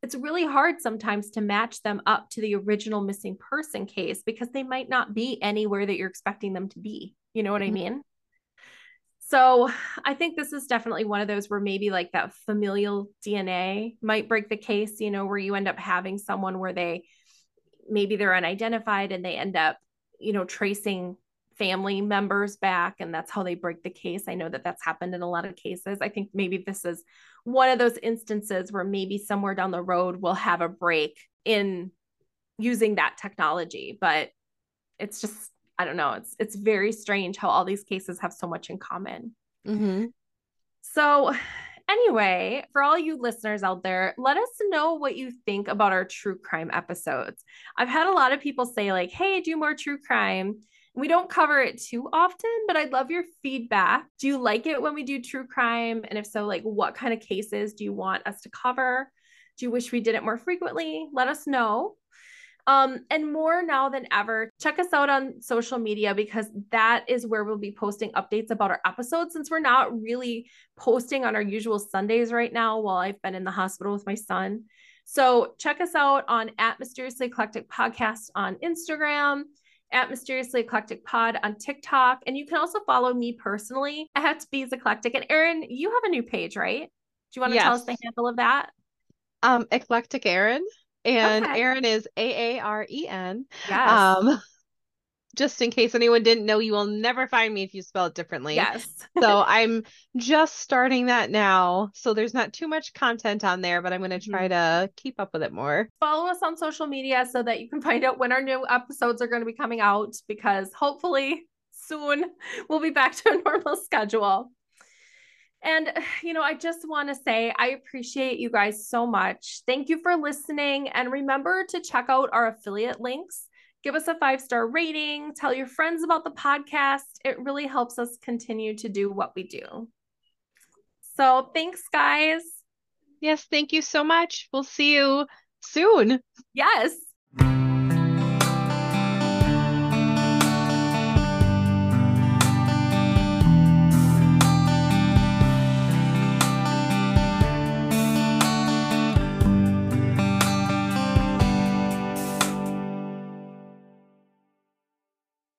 it's really hard sometimes to match them up to the original missing person case because they might not be anywhere that you're expecting them to be. You know what mm-hmm. I mean? So I think this is definitely one of those where maybe like that familial DNA might break the case, you know, where you end up having someone where they maybe they're unidentified and they end up, you know, tracing family members back and that's how they break the case. I know that that's happened in a lot of cases. I think maybe this is one of those instances where maybe somewhere down the road we'll have a break in using that technology, but it's just I don't know. It's it's very strange how all these cases have so much in common. Mm-hmm. So, anyway, for all you listeners out there, let us know what you think about our true crime episodes. I've had a lot of people say like, "Hey, do more true crime." We don't cover it too often, but I'd love your feedback. Do you like it when we do true crime? And if so, like what kind of cases do you want us to cover? Do you wish we did it more frequently? Let us know. Um, and more now than ever, check us out on social media because that is where we'll be posting updates about our episodes since we're not really posting on our usual Sundays right now while I've been in the hospital with my son. So check us out on at Mysteriously Eclectic Podcast on Instagram, at Mysteriously Eclectic Pod on TikTok. And you can also follow me personally at Bees Eclectic. And Erin, you have a new page, right? Do you want to yes. tell us the handle of that? Um, Eclectic Erin and okay. Aaron is A A R E N. Yes. Um, just in case anyone didn't know, you will never find me if you spell it differently. Yes. so I'm just starting that now. So there's not too much content on there, but I'm going to try mm-hmm. to keep up with it more. Follow us on social media so that you can find out when our new episodes are going to be coming out because hopefully soon we'll be back to a normal schedule. And, you know, I just want to say I appreciate you guys so much. Thank you for listening. And remember to check out our affiliate links. Give us a five star rating. Tell your friends about the podcast. It really helps us continue to do what we do. So thanks, guys. Yes, thank you so much. We'll see you soon. Yes.